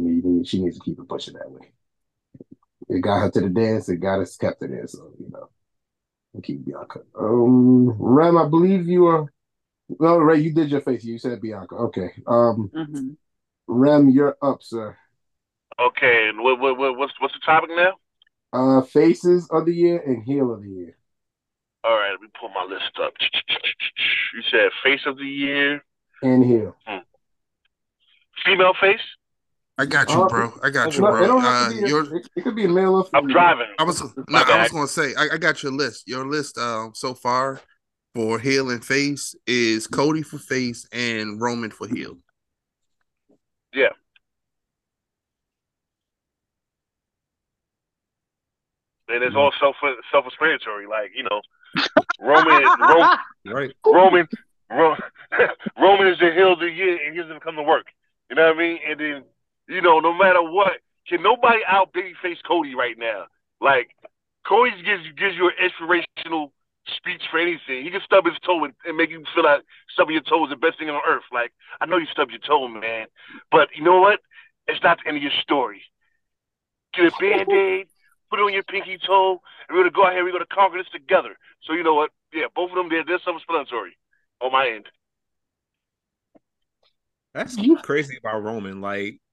She needs to keep it pushing that way. It got her to the dance. It got us kept her there. So you know, keep Bianca. Um, Ram, I believe you are. Well, Ray, you did your face. You said Bianca. Okay. Um. Mm-hmm. Rem, you're up, sir. Okay, and what, what, what, what's what's the topic now? Uh, faces of the year and heel of the year. All right, let me pull my list up. You said face of the year and heel. Hmm. Female face. I got you, bro. I got you, bro. Uh, your, it, it, could be a male. I'm driving. I was no, I was gonna say I, I, got your list. Your list um so far for heel and face is Cody for face and Roman for heel. Yeah. And it's all self self explanatory. Like you know, Roman, Roman, right? Roman, Roman, Roman is the heel of the year, and he doesn't come to work. You know what I mean? And then you know, no matter what, can nobody out babyface Cody right now? Like Cody gives gives you an inspirational speech for anything. He can stub his toe and, and make you feel like stubbing your toe is the best thing on earth. Like, I know you stubbed your toe, man, but you know what? It's not the end of your story. get a band aid, put it on your pinky toe, and we're gonna go out here. We're gonna conquer this together. So you know what? Yeah, both of them. They're, they're self-explanatory on my end. That's crazy about Roman. Like I,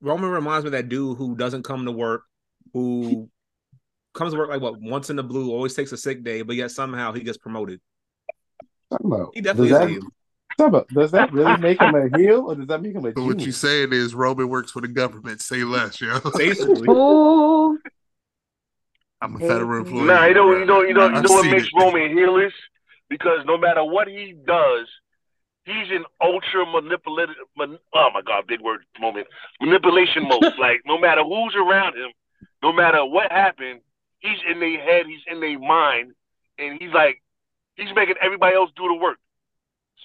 Roman reminds me of that dude who doesn't come to work, who comes to work like what once in the blue, always takes a sick day, but yet somehow he gets promoted. About, He definitely does, a that, talk about, does that really make him a heel or does that make him a So what you genius? saying is Roman works for the government. Say less, yo. Basically, Oh, I'm a federal employee. Nah, you know, you know, you know, you I've know what makes it. Roman heelish? Because no matter what he does, he's in ultra manipulative. Man, oh my god, big word moment. Manipulation mode. like no matter who's around him, no matter what happened, he's in their head, he's in their mind, and he's like, he's making everybody else do the work.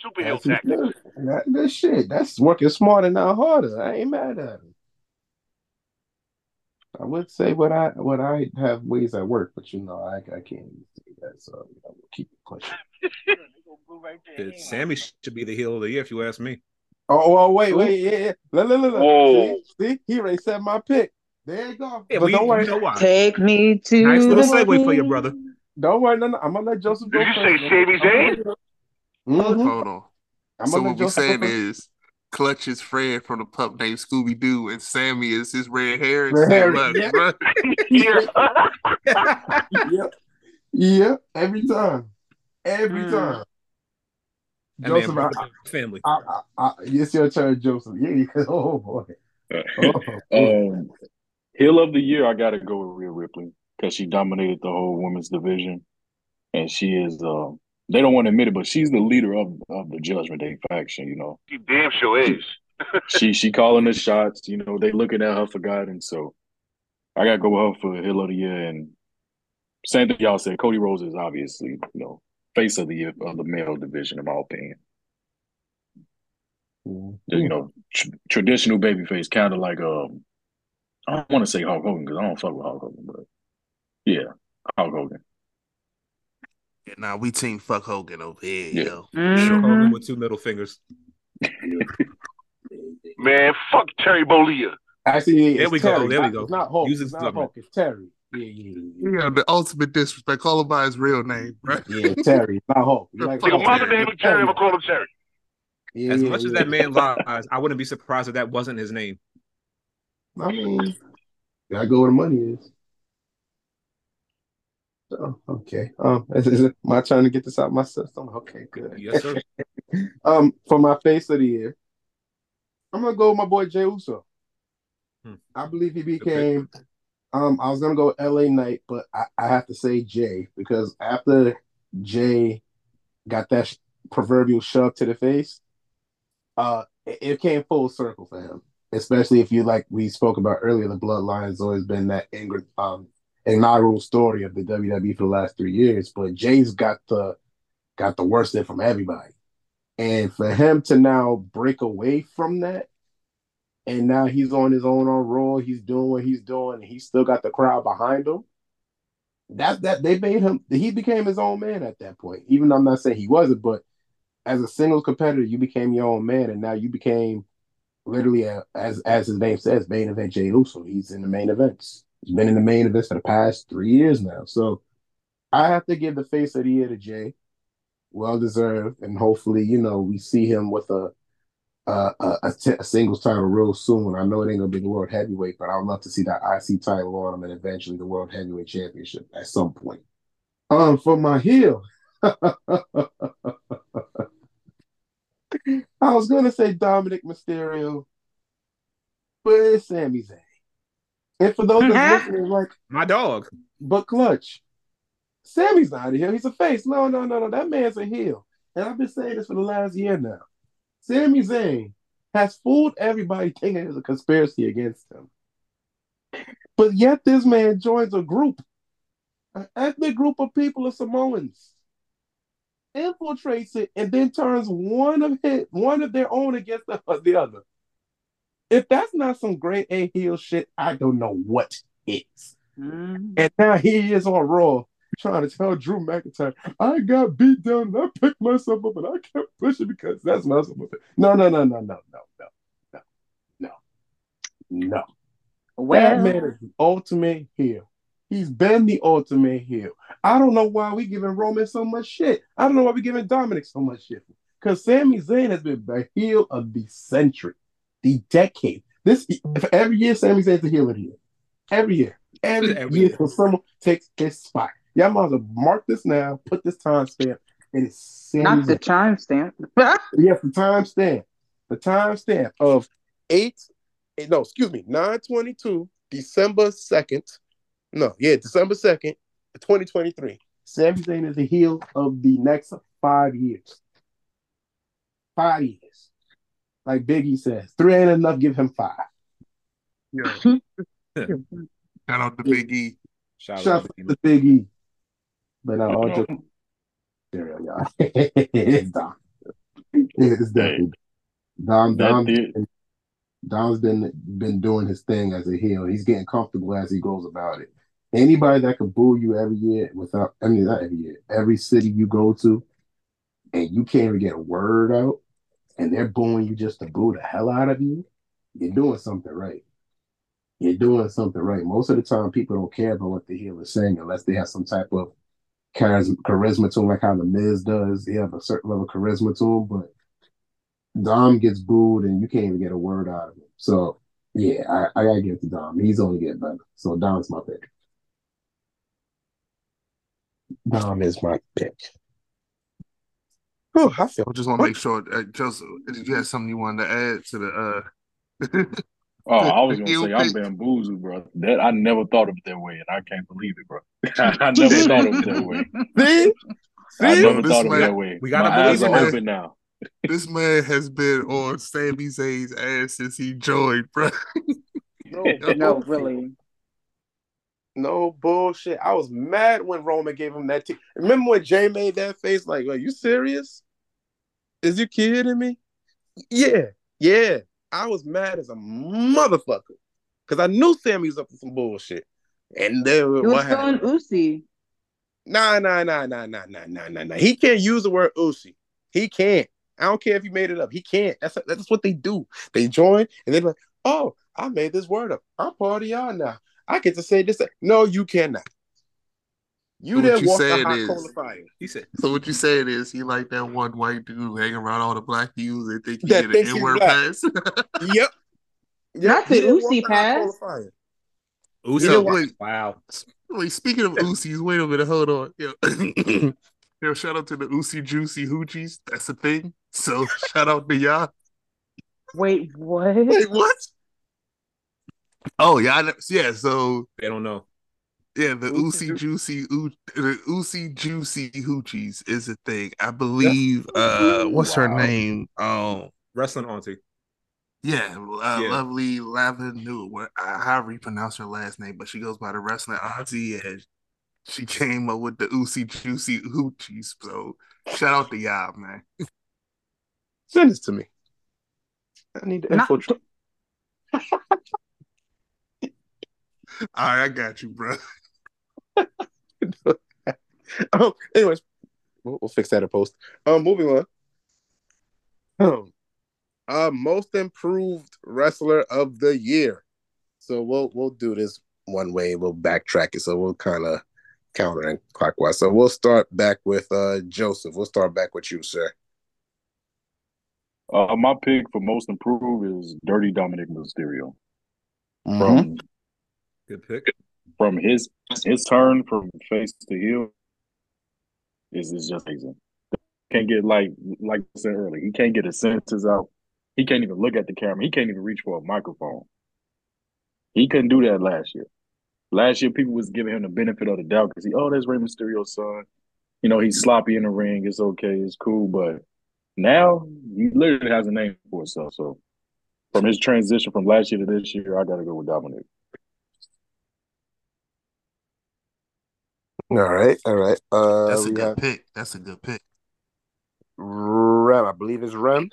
Super heel That's tactics. that, that shit. That's working smarter, not harder. I ain't mad at him. I would say what I what I have ways at work, but you know I I can't say that, so you know, we'll keep it pushing. Dude, Sami should be the heel of the year if you ask me. Oh, oh wait, wait, yeah, yeah. Look, look, look, look. See, see, he already said my pick. There you go. Yeah, but but you, don't worry, you know why? take me to Nice little the segue for you, brother. don't worry. No, no, I'm gonna let Joseph go Did you say Sami Zayn? Mm-hmm. Hold on. I'm so what we Joseph saying first. is Clutch is Fred from the pup named Scooby Doo, and Sami is his red hair. And Red hair, less, yeah. bruh. yeah. yep. Yep. Every time. Every Mm. time. That Joseph, brought I, the family. I, I, I, it's your turn, Joseph. Yeah, yeah. Oh boy. Oh, Um, heel of the year, I got to go with Rhea Ripley because she dominated the whole women's division, and she is. Um, they don't want to admit it, but she's the leader of of the Judgment Day faction. You know, He damn sure is. she she calling the shots. You know, they looking at her for guidance. So I got to go with her for heel of the year. And same thing y'all said. Cody Rhodes is obviously you know face of the of the male division, in my opinion. You know, tr- traditional babyface, kind of like um, I don't want to say Hulk Hogan because I don't fuck with Hulk Hogan, but yeah, Hulk Hogan. Yeah, nah, we team fuck Hogan over here, Yeah. yo. Mhm. Hogan with two middle fingers. Man, fuck Terry Bollea. Actually, There it's we go. There we go. It's not Hulk. Use It's not. Hulk. It's Terry. Yeah, yeah, yeah. Yeah, the ultimate disrespect. Call him by his real name, right? Yeah, Terry. Not Hulk. You like Nigga, Hulk. mama name him Terry, I'm gonna call him Terry. Yeah, As yeah, much as that man lies, I wouldn't be surprised if that wasn't his name. I mean, gotta go where the money is. Oh, okay. Um, is, is it my turn to get this out of my system? Okay, good. Yes, sir. Um, for my face of the year, I'm gonna go with my boy Jey Uso. Hmm. I believe he pick. became. Um, I was gonna go L.A. Knight, but I, I have to say Jey because after Jey got that sh- proverbial shove to the face, uh, it, it came full circle for him. Especially if you like we spoke about earlier, the bloodline has always been that ingr- um inaugural story of the WWE for the last three years. But Jey's got the got the worst of it from everybody. And for him to now break away from that, and now he's on his own on Raw, he's doing what he's doing, and he's still got the crowd behind him. That that they made him he became his own man at that point. Even though I'm not saying he wasn't, but as a singles competitor, you became your own man, and now you became literally a, as as his name says, main event Jey Uso. He's in the main events. He's been in the main events for the past three years now. So I have to give the face of the year to Jey well deserved, and hopefully, you know, we see him with a a, a, a, t- a singles title real soon. I know it ain't gonna be the world heavyweight, but I would love to see that IC title on him, and eventually the world heavyweight championship at some point. Um, for my heel, I was gonna say Dominik Mysterio, but it's Sami Zayn. And for those that's listening, like, My dog. but clutch. Sami's not a heel. He's a face. No, no, no, no. That man's a heel. And I've been saying this for the last year now. Sami Zayn has fooled everybody thinking there's a conspiracy against him. But yet this man joins a group, an ethnic group of people of Samoans, infiltrates it, and then turns one of his one of their own against the, the other. If that's not some great A heel shit, I don't know what is. Mhm. And now he is on Raw trying to tell Drew McIntyre, I got beat down and I picked myself up and I kept pushing because that's what my something. No, no, no, no, no, no, no, no, no, no. Well, that man is the ultimate heel. He's been the ultimate heel. I don't know why we giving Roman so much shit. I don't know why we giving Dominik so much shit. Because Sami Zayn has been the heel of the century, the decade. This every year, Sami Zayn's the heel of the year. Every year. Every, every year, year. someone takes his spot. Y'all might as well mark this now, put this time stamp, and it's Sami not the time stamp. yes, the time stamp. The time stamp of eight, eh, no, excuse me, 922, December 2nd. No, yeah, December 2nd, 2023. Sami Zayn is the heel of the next five years. Five years. Like Biggie says, three ain't enough, give him five. Yeah. Shout out to Big E. Shout, Shout out to Big E. But I all just there, y'all. it's Dom. It's definitely Dom. Dom. Dom's been been doing his thing as a heel. He's getting comfortable as he goes about it. Anybody that could boo you every year without, I mean, not every year, every city you go to, and you can't even get a word out, and they're booing you just to boo the hell out of you, you're doing something right. You're doing something right. Most of the time, people don't care about what the heel is saying unless they have some type of charisma to him, like how the Miz does. He have a certain level of charisma to him, but Dom gets booed and you can't even get a word out of him. So yeah, I, I gotta give it to Dom. He's only getting better. So Dom's my pick. Dom is my pick. Oh, I feel. I just want to make sure, uh, Joseph, did you have something you wanted to add to the? uh Oh, I was gonna say I'm bamboozled, bro. That I never thought of it that way, and I can't believe it, bro. I never thought of it that way. See, See? I never this thought man, of it that way. We gotta My believe eyes are open now. This man has been on Sami Zayn's ass since he joined, bro. no, no, really. No bullshit. I was mad when Roman gave him that. T- Remember when Jey made that face? Like, are you serious? Is you kidding me? Yeah, yeah. I was mad as a motherfucker because I knew Sami was up to some bullshit. And then he was feeling Usi. Nah, nah, nah, nah, nah, nah, nah, nah, nah. He can't use the word Usi. He can't. I don't care if you made it up. He can't. That's that's what they do. They join and they're like, "Oh, I made this word up. I'm part of y'all now. I get to say this." No, you cannot. You so didn't walk the hot coal of fire. He said. So what you saying is he like that one white dude hanging around all the black dudes and think he that get an N-word pass? yep. Not the Usi pass. Usi, wait, wow. Wait, speaking of Usi's, wait a minute, hold on. Yeah. Yo, shout out to the Usi Juicy Hoochies. That's a thing. So shout out to y'all. Wait, what? Wait, what? Oh yeah, yeah. So they don't know. Yeah, the Usi Juicy the Usi Juicy Hoochies is a thing. I believe uh what's wow. her name? Um Wrestling Auntie. Yeah, uh, yeah. lovely Lavenu, uh, however you pronounce her last name, but she goes by the wrestling auntie, and she came up with the Usi Juicy Hoochies. So shout out to y'all, man. Send this to me. I need to infiltrate. All right, I got you, bro. um, anyways, we'll, we'll, fix that in post. Um, moving on. Um, uh, most improved wrestler of the year. So we'll we'll do this one way. We'll backtrack it. So we'll kind of counter and clockwise. So we'll start back with uh Joseph. We'll start back with you, sir. Uh, my pick for most improved is Dirty Dominik Mysterio. Mm-hmm. From good pick from his his turn from face to heel is is just amazing. Can't get like like I said earlier, he can't get his senses out. He can't even look at the camera. He can't even reach for a microphone. He couldn't do that last year. Last year, people was giving him the benefit of the doubt because he, oh, there's Rey Mysterio's son. You know, he's sloppy in the ring. It's okay. It's cool. But now he literally has a name for himself. So from his transition from last year to this year, I got to go with Dominik. All right, all right. Uh, That's a good have... pick. That's a good pick. Rem, I believe it's Rem.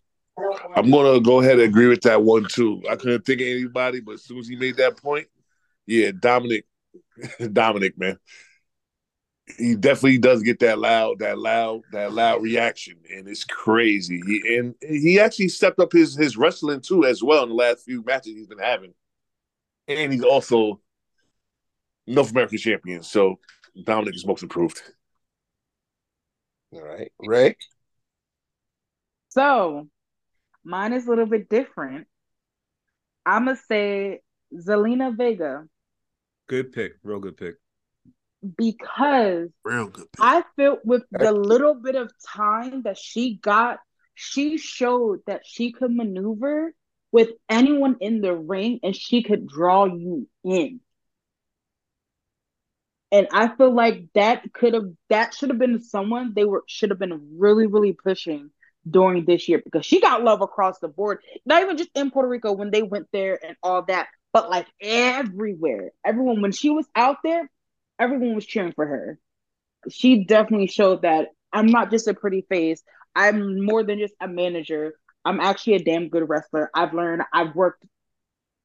I'm gonna go ahead and agree with that one too. I couldn't think of anybody, but as soon as he made that point, yeah, Dominik, Dominik, man, he definitely does get that loud, that loud, that loud reaction, and it's crazy. He, and he actually stepped up his his wrestling too as well in the last few matches he's been having. and he's also North American champion. So Dominik is most improved. All right, Ray. So mine is a little bit different. I'm gonna say Zelina Vega. Good pick, real good pick. Because real good pick. I felt with the little bit of time that she got, she showed that she could maneuver with anyone in the ring and she could draw you in. And I feel like that could have that should have been someone they were should have been really, really pushing during this year because she got love across the board. Not even just in Puerto Rico when they went there and all that, but like everywhere. Everyone when she was out there, everyone was cheering for her. She definitely showed that I'm not just a pretty face. I'm more than just a manager. I'm actually a damn good wrestler. I've learned, I've worked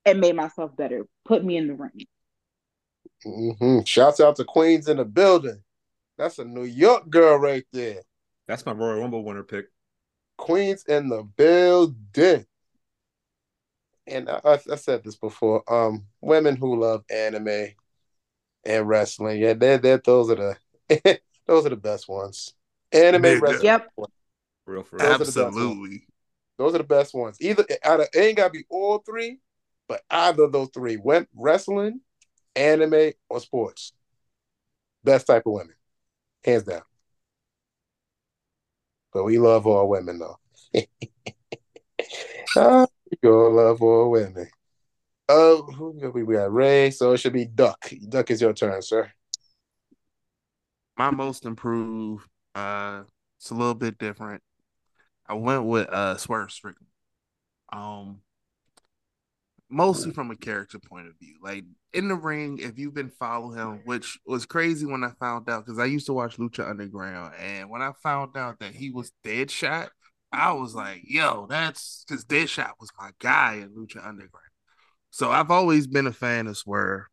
and made myself better. Put me in the ring. Mm-hmm. Shouts out to Queens in the building. That's a New York girl right there. That's my Royal Rumble winner pick. Queens in the building. And I, I, said this before. Um, women who love anime and wrestling, yeah, they're, they're those are the those are the best ones. Anime yeah, wrestling. Yep. Real for real. Absolutely. Those are the best ones. Either out of, it ain't gotta be all three, but either of those three: went wrestling, anime, or sports. Best type of women, hands down. But we love all women, though. oh, we gonna love all women. Oh, we got? Ray. So it should be Duck. Duck is your turn, sir. My most improved. Uh, it's a little bit different. I went with uh Swerve Strickland. Um, mostly from a character point of view. Like in the ring, if you've been following him, which was crazy when I found out because I used to watch Lucha Underground, and when I found out that he was Deadshot, I was like, "Yo, that's because Deadshot was my guy in Lucha Underground." So I've always been a fan of Swerve,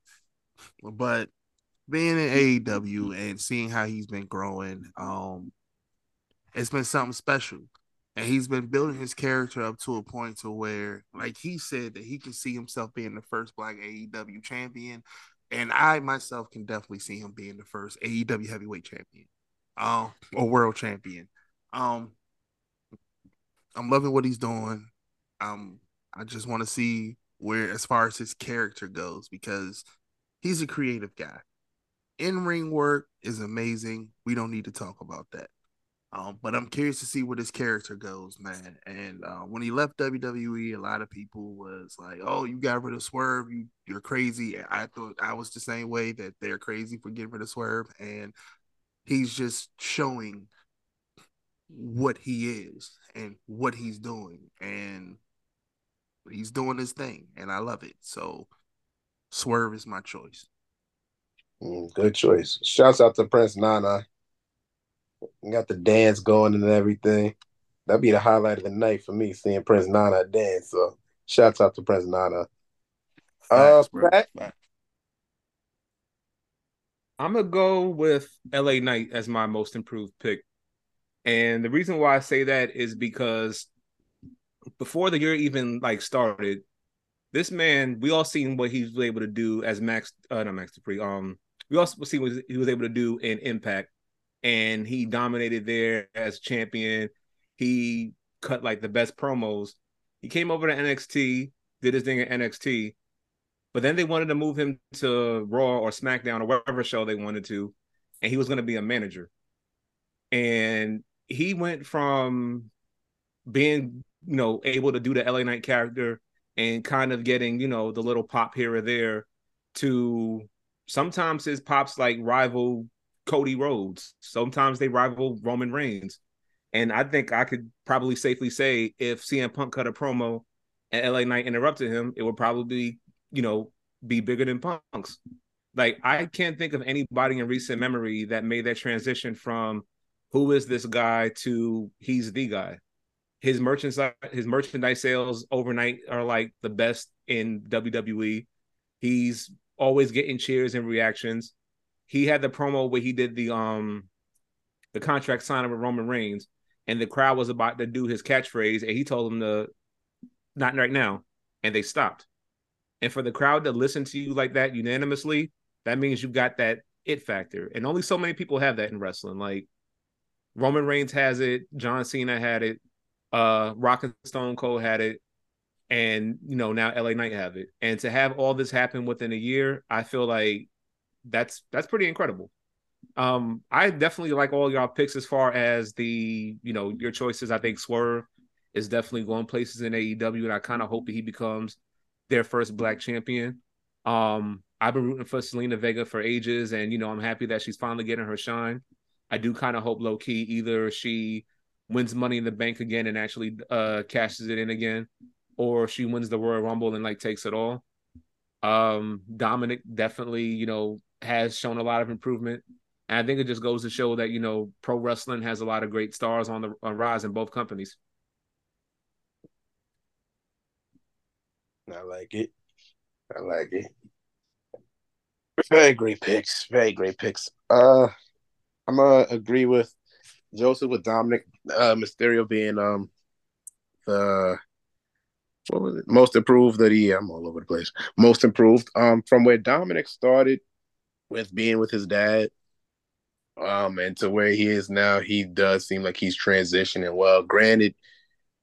but being in AEW and seeing how he's been growing, um, it's been something special and he's been building his character up to a point to where, like he said, that he can see himself being the first Black AEW champion, and I myself can definitely see him being the first AEW heavyweight champion, um, or world champion. Um, I'm loving what he's doing. Um, I just want to see where, as far as his character goes, because he's a creative guy. In ring work is amazing. We don't need to talk about that. Um, but I'm curious to see where this character goes, man. And uh, when he left WWE, a lot of people was like, "Oh, you got rid of Swerve. You you're crazy." I thought I was the same way that they're crazy for getting rid of Swerve, and he's just showing what he is and what he's doing, and he's doing his thing, and I love it. So, Swerve is my choice. Mm, good choice. Shouts out to Prince Nana got the dance going and everything. That'd be the highlight of the night for me, seeing Prince Nana dance. So shouts out to Prince Nana. Uh, uh, I'm gonna go with LA Knight as my most improved pick. And the reason why I say that is because before the year even like started, this man, we all seen what he was able to do as Max, uh, not Max Dupri. Um, we also see what he was able to do in Impact and he dominated there as champion. He cut like the best promos. He came over to NXT, did his thing at NXT, but then they wanted to move him to Raw or SmackDown or whatever show they wanted to, and he was going to be a manager. And he went from being, you know, able to do the LA Knight character and kind of getting, you know, the little pop here or there to sometimes his pops like rival Cody Rhodes. Sometimes they rival Roman Reigns. And I think I could probably safely say if CM Punk cut a promo and LA Knight interrupted him, it would probably, you know, be bigger than Punk's. Like I can't think of anybody in recent memory that made that transition from who is this guy to he's the guy. His merchandise his merchandise sales overnight are like the best in WWE. He's always getting cheers and reactions he had the promo where he did the um the contract signing with Roman Reigns, and the crowd was about to do his catchphrase, and he told them to not right now, and they stopped. And for the crowd to listen to you like that unanimously, that means you got that it factor. And only so many people have that in wrestling. Like Roman Reigns has it, John Cena had it, uh Rock and Stone Cold had it, and you know, now LA Knight have it. And to have all this happen within a year, I feel like that's that's pretty incredible. Um, I definitely like all y'all picks as far as the you know your choices. I think Swerve is definitely going places in AEW, and I kind of hope that he becomes their first black champion. Um, I've been rooting for Zelina Vega for ages, and you know I'm happy that she's finally getting her shine. I do kind of hope low key either she wins Money in the Bank again and actually uh cashes it in again, or she wins the Royal Rumble and like takes it all. Um, Dominik definitely you know has shown a lot of improvement. And I think it just goes to show that you know pro wrestling has a lot of great stars on the on rise in both companies. I like it. I like it. Very great picks. Very great picks. Uh, I'm gonna agree with Joseph with Dominik uh, Mysterio being um the what was it most improved that he I'm all over the place most improved um from where Dominik started with being with his dad um, and to where he is now, he does seem like he's transitioning well. Granted,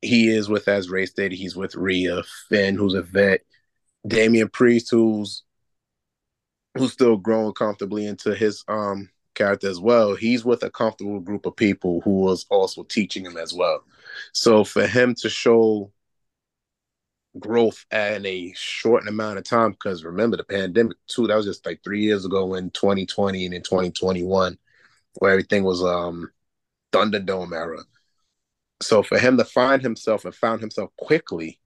he is with, as Ray stated, he's with Rhea, Finn, who's a vet, Damian Priest, who's who's still growing comfortably into his um character as well. He's with a comfortable group of people who was also teaching him as well. So for him to show growth in a short amount of time, because remember the pandemic too, that was just like three years ago in 2020 and in 2021 where everything was um Thunderdome era. So for him to find himself and found himself quickly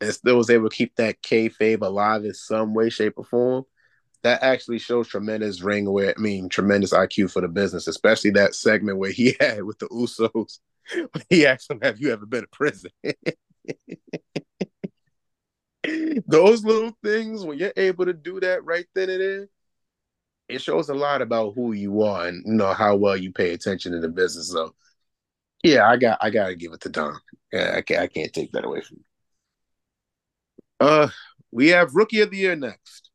and still was able to keep that kayfabe alive in some way, shape, or form, that actually shows tremendous ring where I mean tremendous IQ for the business, especially that segment where he had with the Usos. He asked him, Have you ever been to prison? Those little things, when you're able to do that right then and there, it shows a lot about who you are and you know how well you pay attention to the business. So yeah, I got I gotta give it to Don. Yeah, I can't I can't take that away from you. Uh we have rookie of the year next.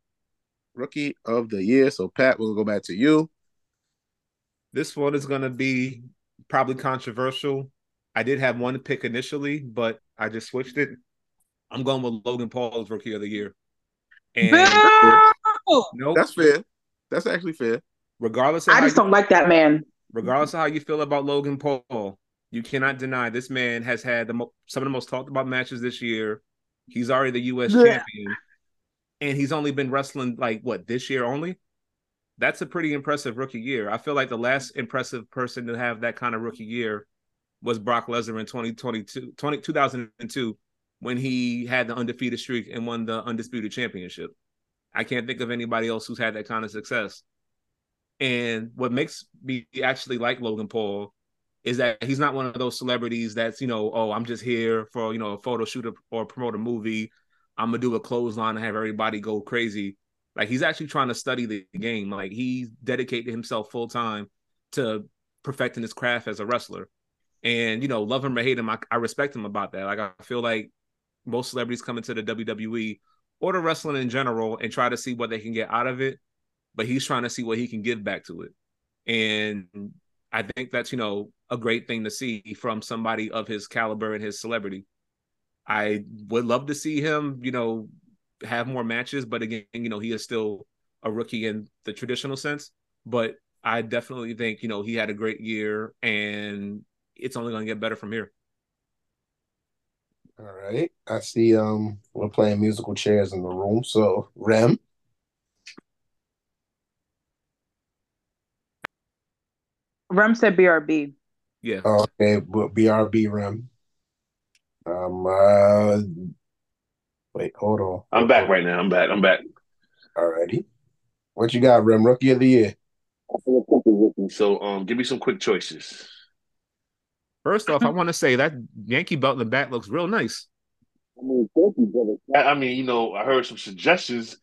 Rookie of the year. So Pat, we'll go back to you. This one is gonna be probably controversial. I did have one pick initially, but I just switched it. I'm going with Logan Paul as rookie of the year. And no! nope. that's fair. That's actually fair. Regardless, I just you, don't like that man. Regardless of how you feel about Logan Paul, you cannot deny this man has had the mo- some of the most talked about matches this year. He's already the U.S. Yeah. champion, and he's only been wrestling like what this year only. That's a pretty impressive rookie year. I feel like the last impressive person to have that kind of rookie year was Brock Lesnar in 2022, 20, 2002 when he had the undefeated streak and won the undisputed championship. I can't think of anybody else who's had that kind of success. And what makes me actually like Logan Paul is that he's not one of those celebrities that's, you know, oh, I'm just here for, you know, a photo shoot or promote a movie. I'm gonna do a clothesline and have everybody go crazy. Like he's actually trying to study the game. Like he's dedicated himself full time to perfecting his craft as a wrestler. And you know, love him or hate him, I, I respect him about that. Like I feel like most celebrities come into the WWE or the wrestling in general and try to see what they can get out of it. But he's trying to see what he can give back to it. And I think that's, you know, a great thing to see from somebody of his caliber and his celebrity. I would love to see him, you know, have more matches, but again, you know, he is still a rookie in the traditional sense. But I definitely think, you know, he had a great year and it's only going to get better from here. All right. I see um we're playing musical chairs in the room. So Rem. Rem said BRB. Yeah. Okay, but BRB Rem. Um uh wait, hold on. I'm back right now. I'm back. I'm back. Alrighty. What you got, Rem? Rookie of the year. So um give me some quick choices. First off, I want to say that Yankee belt in the back looks real nice. I mean, thank you, brother. I mean, you know, I heard some suggestions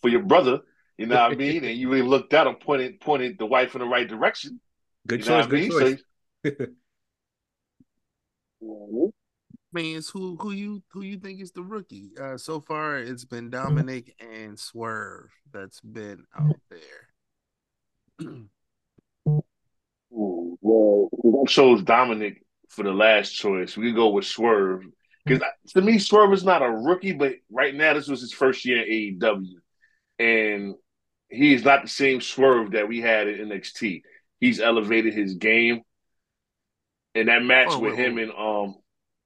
for your brother. You know what I mean? And you really looked out and pointed pointed the wife in the right direction. Good you choice. Good mean? choice. So, means who who you who you think is the rookie? Uh, so far, it's been Dominik and Swerve that's been out there. Ooh, well, I chose Dominik for the last choice. We go with Swerve because to me, Swerve is not a rookie, but right now this was his first year in AEW, and he's not the same Swerve that we had in NXT. He's elevated his game, and that match Oh, with wait, him wait. and um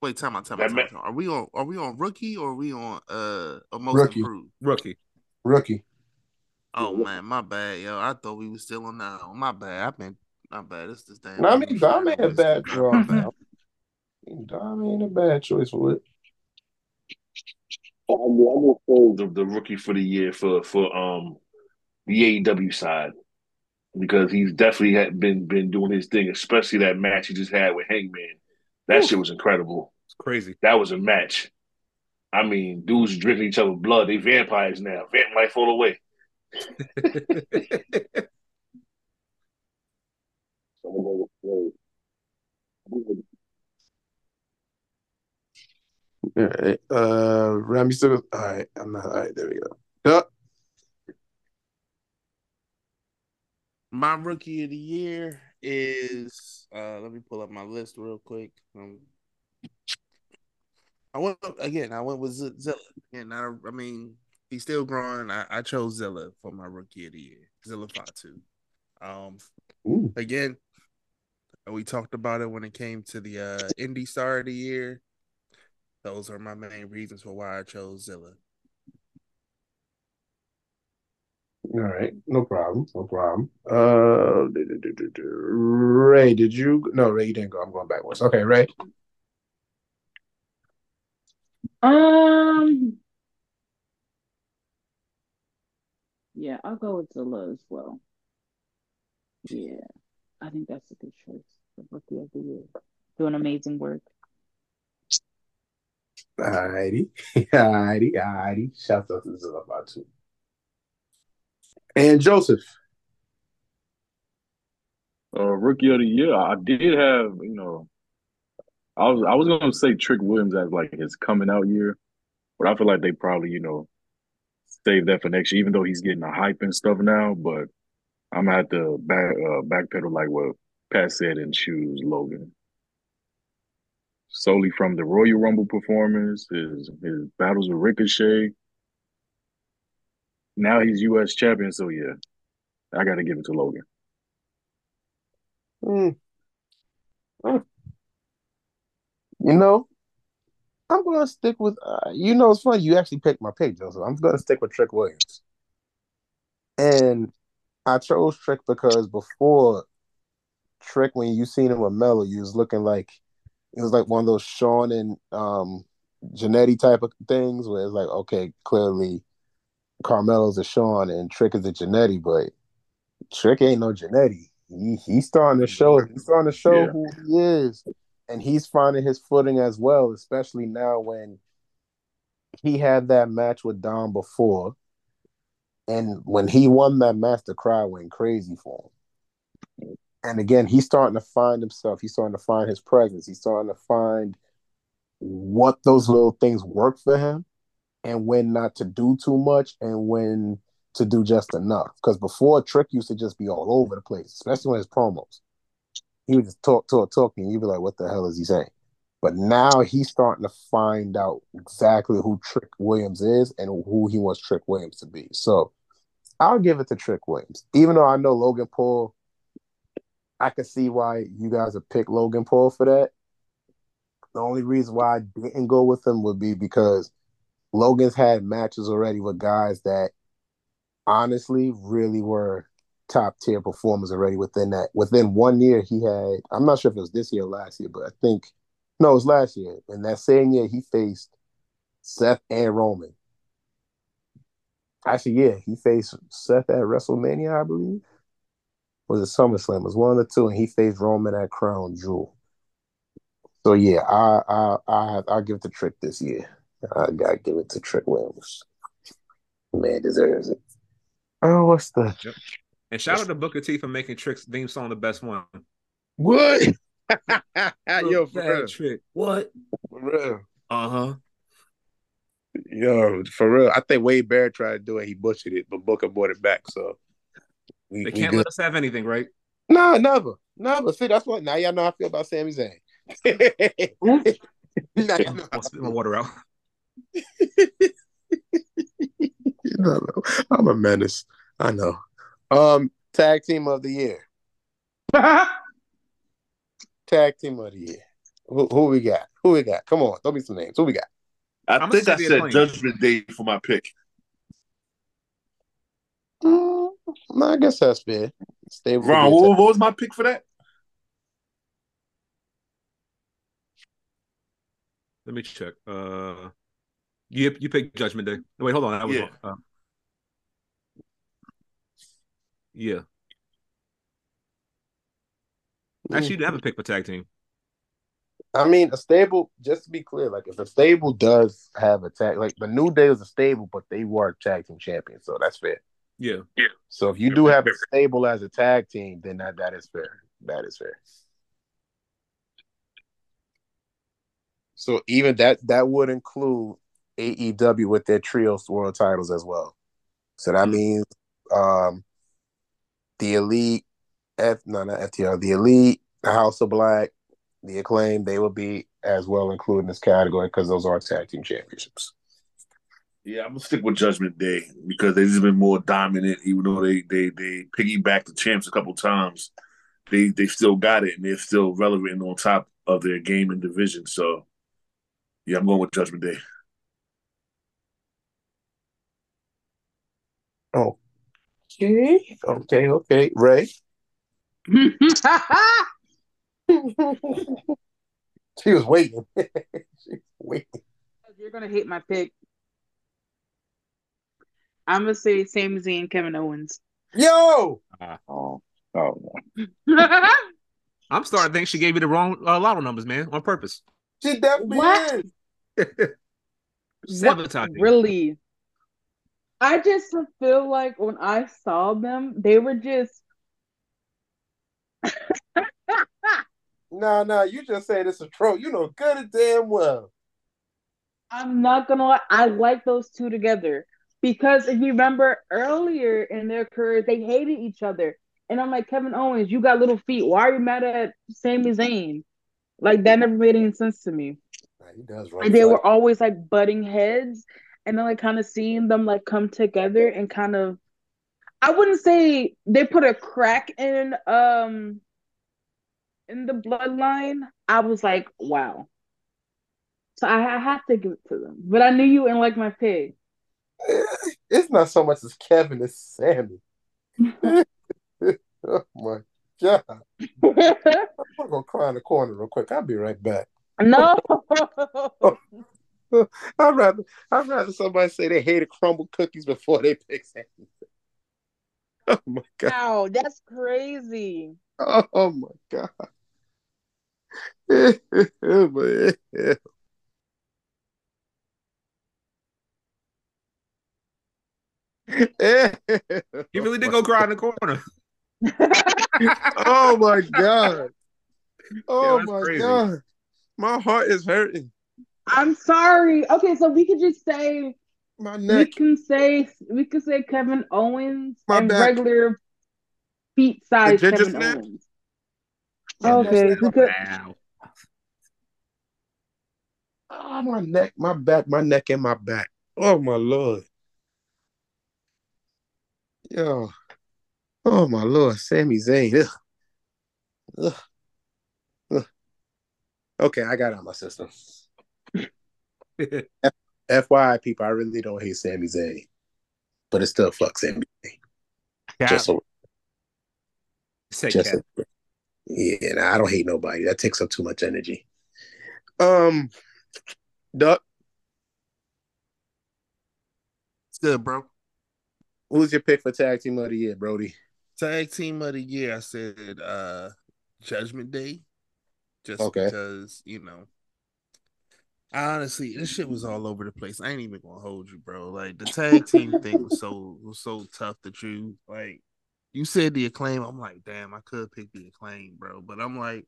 Wait, time out, time That out, time ma- out, time. Are we on are we on rookie or are we on uh a most Rookie. improved? Rookie. Rookie. Oh man, my bad, yo. I thought we were still on that. one. My bad. I've been my bad. It's this damn. No, I mean, news Dom shit. ain't a bad My draw. Bad. Dom ain't a bad choice for it. I'm gonna hold the, the rookie for the year for for um the AEW side because he's definitely had been been doing his thing, especially that match he just had with Hangman. That shit was incredible. It's crazy. That was a match. I mean, dudes drinking each other's blood. They vampires now. Vamp life all the way. So I'm gonna go with Swerve. All right. Uh, Ram, you still. All right. I'm not. All right. There we go. My rookie of the year is uh let me pull up my list real quick. Um, I went again, I went with Z- Zilla. And I, I mean, he's still growing. I, I chose Zilla for my rookie of the year. Zilla Fatu. Um Ooh. again, we talked about it when it came to the uh indie star of the year. Those are my main reasons for why I chose Zilla. All right. No problem. No problem. Uh, do, do, do, do, do. Ray, did you? No, Ray, you didn't go. I'm going backwards. Okay, Ray. Um, yeah, I'll go with Zilla as well. Yeah, I think that's a good choice for Rookie of the Year. Doing amazing work. Alrighty. Alrighty. Alrighty. Shout out to Zilla too. And Joseph. Uh, rookie of the year, I did have, you know, I was I was gonna say Trick Williams as like his coming out year, but I feel like they probably, you know, save that for next year, even though he's getting the hype and stuff now. But I'm gonna have to back uh, backpedal like what Pat said and choose Logan. Solely from the Royal Rumble performance, his his battles with Ricochet. Now he's US champion, so yeah, I gotta give it to Logan. Hmm. Hmm. You know, I'm gonna stick with. Uh, you know, it's funny. You actually picked my pick, Joseph. I'm gonna stick with Trick Williams, and I chose Trick because before Trick, when you seen him with Melo, you was looking like it was like one of those Shawn and um Jannetty type of things, where it's like, okay, clearly Carmelo's a Shawn and Trick is a Jannetty, but Trick ain't no Jannetty. He he's starting to show. He's starting to show Yeah. who he is, and he's finding his footing as well. Especially now when he had that match with Dom before, and when he won that match, the crowd went crazy for him. And again, he's starting to find himself. He's starting to find his presence. He's starting to find what those little things work for him, and when not to do too much, and when to do just enough. Because before Trick used to just be all over the place, especially when his promos. He would just talk, talk, talk, and you'd be like, what the hell is he saying? But now he's starting to find out exactly who Trick Williams is and who he wants Trick Williams to be. So I'll give it to Trick Williams. Even though I know Logan Paul, I can see why you guys would pick Logan Paul for that. The only reason why I didn't go with him would be because Logan's had matches already with guys that honestly really were top tier performers already within that. Within one year, he had, I'm not sure if it was this year or last year, but I think, no, it was last year. And that same year, he faced Seth and Roman. Actually, yeah, he faced Seth at WrestleMania, I believe. Was it SummerSlam? It was one of the two, and he faced Roman at Crown Jewel. So yeah, I I I I'll give it to Trick this year. I gotta give it to Trick Williams. Man deserves it. Oh, what's the And shout out to Booker T for making Trick's theme song the best one. what? Yo, for real. Trick. What? For real. Uh huh. Yo, for real. I think Wade Barrett tried to do it. He butchered it, but Booker brought it back. So we, they can't let us have anything, right? No, nah, never, never. See, that's what now y'all know how I feel about Sami Zayn. now you know. I'll spit my water out. no, no. I'm a menace. I know. Um, tag team of the year. tag team of the year. Who, who, we got? Who we got? Come on, throw me some names. Who we got? I I'm think I said Judgment Day for my pick. Mm, I guess that's fair. Stay Ron, what, what was my pick for that? Let me check. Uh, you you picked Judgment Day. wait, hold on. That was yeah. Uh, yeah. Actually, you didn't have a pick for tag team. I mean, a stable. Just to be clear, like if a stable does have a tag, like the New Day was a stable, but they were tag team champions, so that's fair. Yeah, yeah. So if you do have a stable as a tag team, then that that is fair. That is fair. So even that that would include AEW with their trios world titles as well. So that means um the elite F no not FTR, the elite, the House of Black, the acclaim, they will be as well included in this category because those are tag team championships. Yeah, I'm gonna stick with Judgment Day because they've just been more dominant, even though they they they piggyback the champs a couple times. They they still got it and they're still relevant and on top of their game and division. So yeah, I'm going with Judgment Day. Oh, Okay, okay, okay. Ray. she was waiting. She's waiting. You're gonna hate my pick. I'm gonna say Sami Zayn, Kevin Owens. Yo. Uh, oh, oh. I'm starting to think she gave you the wrong uh, lotto numbers, man, on purpose. She definitely what? is. Sabotaging. Really? I just feel like when I saw them, they were just. no, no, you just say this a trope. You know good and damn well. I'm not gonna lie, I like those two together. Because if you remember earlier in their careers, they hated each other. And I'm like, Kevin Owens, you got little feet. Why are you mad at Sami Zayn? Like that never made any sense to me. He does right. and they were always like butting heads and then like kind of seeing them like come together and kind of I wouldn't say they put a crack in um in the bloodline. I was like, wow. So I, I have to give it to them. But I knew you and like my pig. It's not so much as Kevin as Sami. oh my god. I'm gonna cry in the corner real quick. I'll be right back. No. I'd rather I'd rather somebody say they hated crumble cookies before they pick Sami. Oh my god. Wow, that's crazy. Oh my god. Oh, oh, you really did oh, go cry in the corner. oh my god. Oh yeah, my crazy. god. My heart is hurting. I'm sorry. Okay, so we could just say my neck. We can say we could say Kevin Owens my and back. regular feet size Kevin snap? Owens. Okay, we could. Wow. Oh, my neck, my back, my neck, and my back. Oh my lord. Yo. Oh my lord, Sami Zayn. Ugh. Ugh. Ugh. Okay, I got out my system. F- FYI, people, I really don't hate Sami Zayn, but it still fucks Sami Zayn. Cap. Just so, Say just so- yeah, nah, I don't hate nobody. That takes up too much energy. Um, Duck, It's good, bro. Who's your pick for tag team of the year, Brody? Tag team of the year, I said uh Judgment Day. Just Okay. because, you know. Honestly, this shit was all over the place. I ain't even gonna hold you, bro. Like the tag team thing was so was so tough to choose. Like you said the acclaim, I'm like, damn, I could pick the acclaim, bro. But I'm like,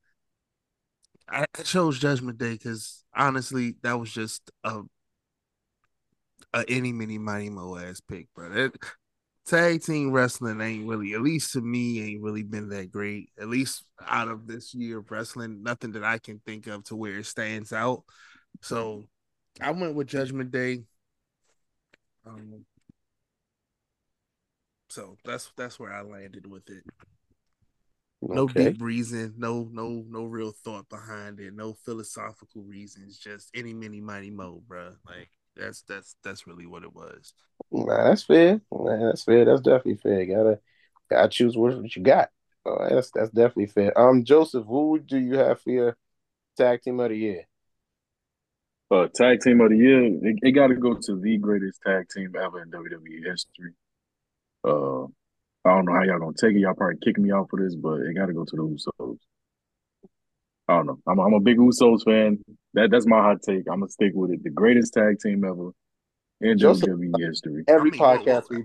I, I chose Judgment Day because honestly, that was just a a any mini mighty mo ass pick, bro. That, tag team wrestling ain't really, at least to me, ain't really been that great. At least out of this year of wrestling, nothing that I can think of to where it stands out. So I went with Judgment Day. Um, so that's that's where I landed with it. No Okay. deep reason, no no no real thought behind it, no philosophical reasons, just any mini mighty mo, bro. Like that's that's that's really what it was. Nah, that's fair. Nah, that's fair. That's definitely fair. Gotta gotta choose what, you got. Oh, that's that's definitely fair. Um, Joseph, who do you have for your tag team of the year? Uh, tag team of the year, it, it got to go to the greatest tag team ever in WWE history. Uh, I don't know how y'all gonna take it. Y'all probably kicking me out for this, but it got to go to the Usos. I don't know. I'm a, I'm a big Usos fan. That that's my hot take. I'm gonna stick with it. The greatest tag team ever in Joseph, WWE history. Every I mean, whoa, whoa, podcast we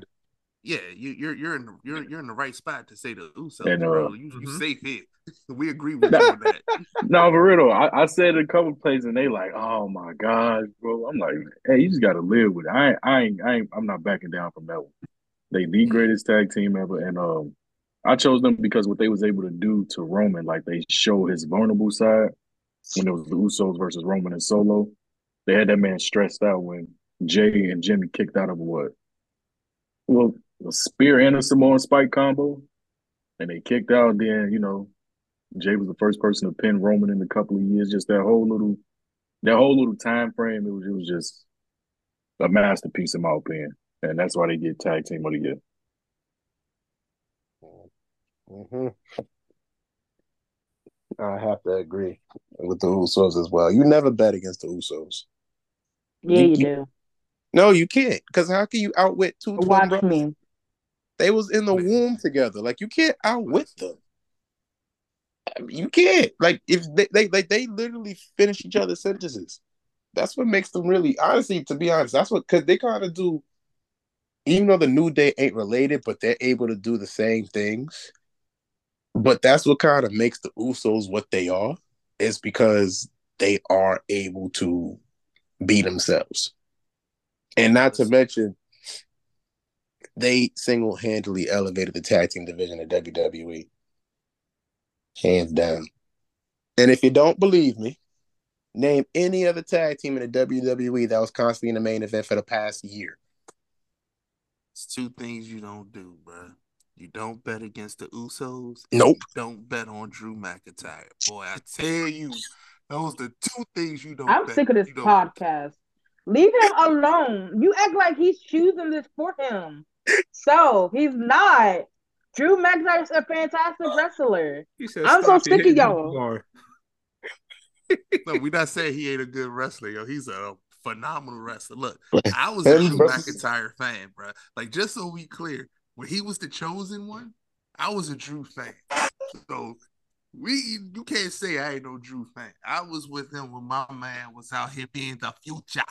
Yeah, you, you're you're in the, you're you're in the right spot to say the Usos, And, uh, bro. You, you mhm. safe here. we agree with you on that. No, for real. I, I said a couple places and they like, oh my god, bro. I'm like, hey, you just gotta live with it. I ain't, I ain't, I ain't I'm not backing down from that one. They the greatest tag team ever, and um, I chose them because what they was able to do to Roman, like they show his vulnerable side when it was the Usos versus Roman and Solo. They had that man stressed out when Jey and Jimmy kicked out of what? Well, a spear and a Samoan spike combo, and they kicked out. Then you know, Jey was the first person to pin Roman in a couple of years. Just that whole little, that whole little time frame. It was, it was just a masterpiece in my opinion, and that's why they get tag team of the year. hmm I have to agree with the Usos as well. You never bet against the Usos. Yeah, You- you, you- do. No, you can't. Because how can you outwit two twin Watch brothers? me. They was in the womb together. Like you can't outwit them. I mean, you can't. Like if they they they, they literally finish each other's sentences. That's what makes them really honestly, to be honest, that's what because they kind of do. Even though the New Day ain't related, but they're able to do the same things. But that's what kind of makes the Usos what they are, is because they are able to be themselves. And not to mention, they single handedly elevated the tag team division of WWE. Hands down. And if you don't believe me, name any other tag team in the WWE that was constantly in the main event for the past year. It's two things you don't do, bro. You don't bet against the Usos. Nope. You don't bet on Drew McIntyre. Boy, I tell you, those are the two things you don't. I'm bet. sick of this You podcast. Leave him alone. You act like he's choosing this for him. So he's not. Drew McIntyre's a fantastic wrestler. He said, I'm so "Stop, you're sick of hitting y'all." No, we're not saying he ain't a good wrestler, yo. He's a phenomenal wrestler. Look, I was a him Drew McIntyre fan, bro. Like, just so we clear, when he was the chosen one, I was a Drew fan. So we, you can't say I ain't no Drew fan. I was with him when my man was out here being the future.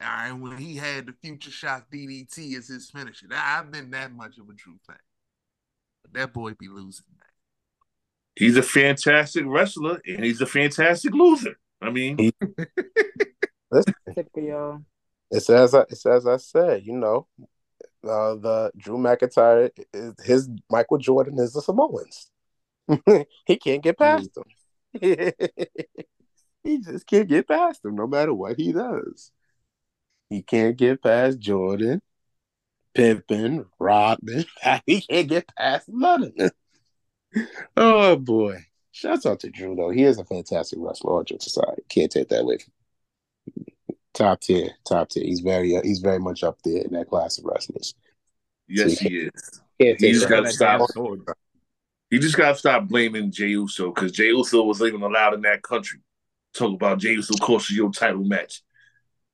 All right, when he had the future shock DDT as his finisher. I- I've been that much of a Drew fan. But that boy be losing, man. He's a fantastic wrestler and he's a fantastic loser. I mean, Sick. It's as I, it's as I said, you know, uh, the Drew McIntyre, is, his Michael Jordan is the Samoans. he can't get past them. he just can't get past them, no matter what he does. He can't get past Jordan, Pimpin, Rodman. He can't get past none of them. Oh boy! Shouts out to Drew though. He is a fantastic wrestler. All jokes aside, can't take that away from him. Top tier, top tier. He's very, uh, he's very much up there in that class of wrestlers. yes, he is. Can't He just got to stop. sword. He just got to stop blaming Jey Uso because Jey Uso was even allowed in that country. Talk about Jey Uso costing your title match.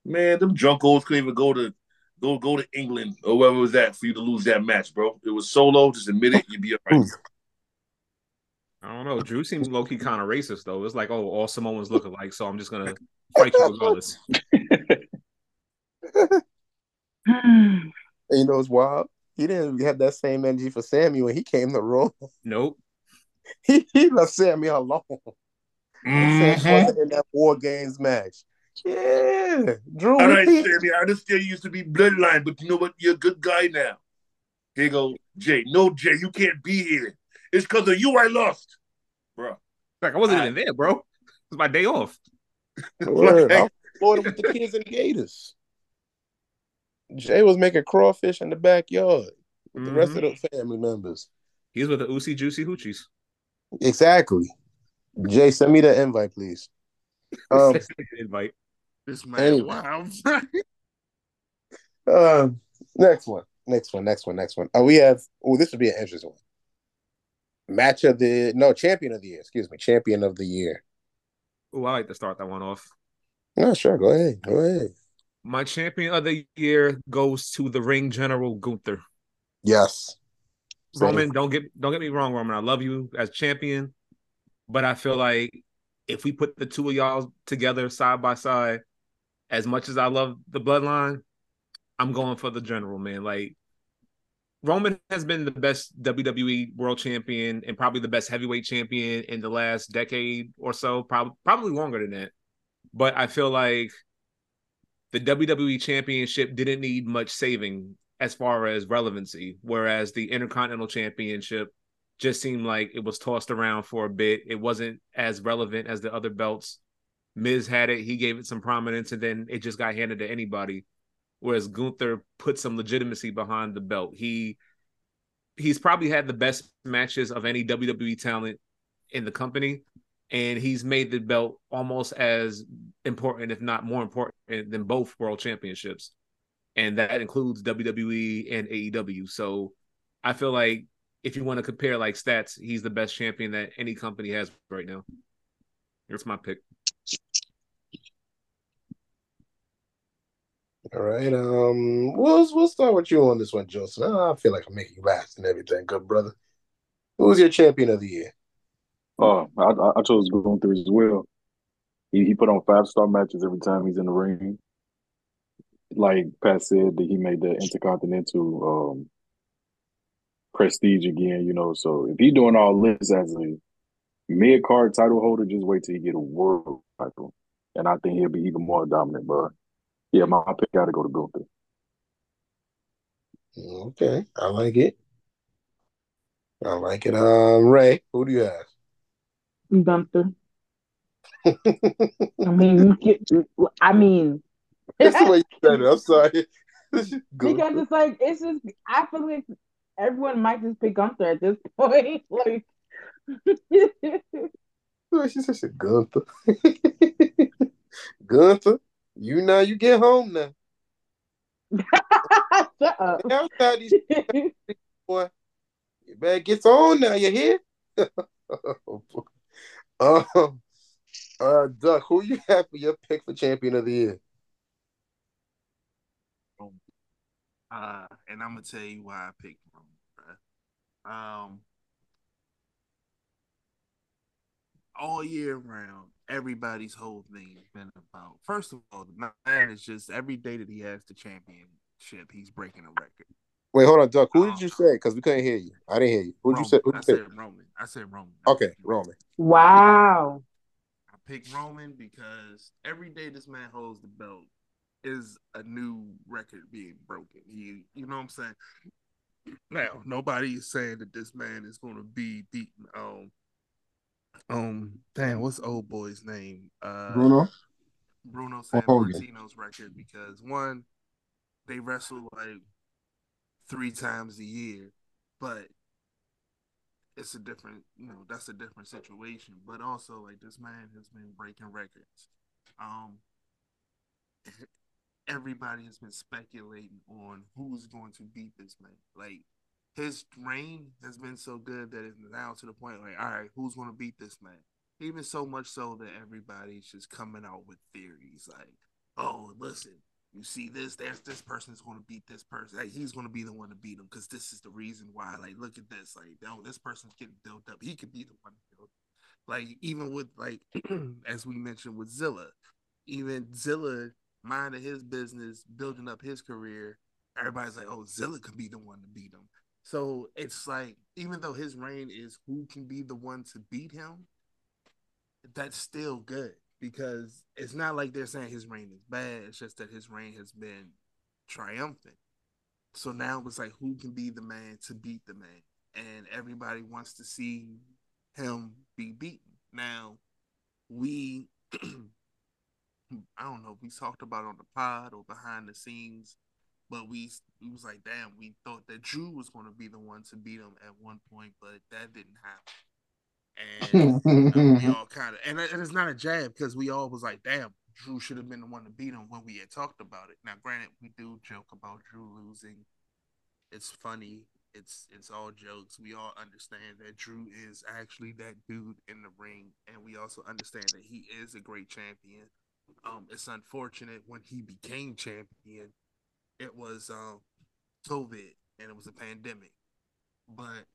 Man, them drunkos couldn't even go to go go to England or wherever it was at for you to lose that match, bro. It was solo. Just admit it. You'd be all right. I don't know. Drew seems low key kind of racist though. It's like, oh, all Samoans look alike, so I'm just gonna fight you regardless. And you know, it's wild. He didn't have that same energy for Sami when he came to Raw. Nope. He, he left Sami alone. Mm-hmm. in that War Games match. Yeah, Drew. All right, Sami. I understand you used to be bloodline, but you know what? You're a good guy now. Here you go, Jey. No, Jey, you can't be here. It's because of you I lost, bro. Like I wasn't I, even there, bro. It's my day off. Word. I Florida with the kids and Gators. Jey was making crawfish in the backyard with mm-hmm. the rest of mm-hmm. the family members. He's with the Oosie Juicy Hoochies. Exactly. Jey, send me the invite, please. Um, invite. This man, anyway. wow. uh, next one, next one, next one, next one. Oh, we have. Oh, this would be an interesting one. Match of the no champion of the year. Excuse me, champion of the year. Oh, I like to start that one off. No, sure. Go ahead. Go ahead. My champion of the year goes to the ring general Gunther. Yes. Roman, don't get don't get me wrong, Roman. I love you as champion, but I feel like if we put the two of y'all together side by side, as much as I love the bloodline, I'm going for the general, man. Like Roman has been the best WWE world champion and probably the best heavyweight champion in the last decade or so, probably probably longer than that. But I feel like the WWE championship didn't need much saving as far as relevancy, whereas the Intercontinental Championship just seemed like it was tossed around for a bit. It wasn't as relevant as the other belts. Miz had it, he gave it some prominence, and then it just got handed to anybody. Whereas Gunther put some legitimacy behind the belt. He he's probably had the best matches of any WWE talent in the company, and he's made the belt almost as important, if not more important, than both world championships, and that includes WWE and AEW. So I feel like if you want to compare like stats, he's the best champion that any company has right now. Here's my pick. All right. Um, we'll we'll start with you on this one, Joseph. I feel like I'm making you last and everything, good brother. Who's your champion of the year? Oh, I, I chose Gunther as well. He he put on five star matches every time he's in the ring. Like Pat said, that he made the Intercontinental um, prestige again, you know. So if he's doing all this as a mid card title holder, just wait till he get a world title. And I think he'll be even more dominant. But yeah, my pick gotta go to Gunther. Okay, I like it. I like it. Um, Ray, who do you have? Gunther. I mean, I mean, that's the way you said it. I'm sorry. because it's like it's just I feel like everyone might just pick Gunther at this point. like she said she Gunther. Gunther, you know you get home now. Shut up. Outside these boy. You better get on now, you hear? um uh Duck, who you have for your pick for champion of the year? Uh, and I'm gonna tell you why I picked um, all year round, everybody's whole thing has been about. First of all, the man is just every day that he has the championship, he's breaking a record. Wait, hold on, Duck. Who um, did you say? Because we couldn't hear you. I didn't hear you. Who did you say? Who I said Roman. I said Roman. okay, Roman. Wow. I picked Roman because every day this man holds the belt is a new record being broken. He, you know what I'm saying? Now, nobody is saying that this man is going to be beating um um damn what's old boy's name uh Bruno Bruno Sammartino's record because one they wrestle like three times a year, but it's a different you know that's a different situation. But also like this man has been breaking records. Um everybody has been speculating on who's going to beat this man. Like his reign has been so good that it's now to the point like, all right, who's to beat this man? Even so much so that everybody's just coming out with theories like, oh, listen, you see this, there's this person's to beat this person. Like, he's to be the one to beat him because this is the reason why. Like, look at this. Like, oh, this person's getting built up. He could be the one. To build. Like, even with like, as we mentioned with Zilla, even Zilla minding his business, building up his career, everybody's like, oh, Zilla could be the one to beat him. So it's like, even though his reign is who can be the one to beat him, that's still good because it's not like they're saying his reign is bad. It's just that his reign has been triumphant. So now it's like who can be the man to beat the man, and everybody wants to see him be beaten. Now we, I don't know, if we talked about on the pod or behind the scenes, but we we was like, damn, we thought that Drew was going to be the one to beat him at one point, but that didn't happen. And uh, we all kind of, and, and it's not a jab because we all was like, damn, Drew should have been the one to beat him when we had talked about it. Now, granted, we do joke about Drew losing. It's funny. It's it's all jokes. We all understand that Drew is actually that dude in the ring, and we also understand that he is a great champion. Um, it's unfortunate when he became champion, it was um COVID and it was a pandemic, but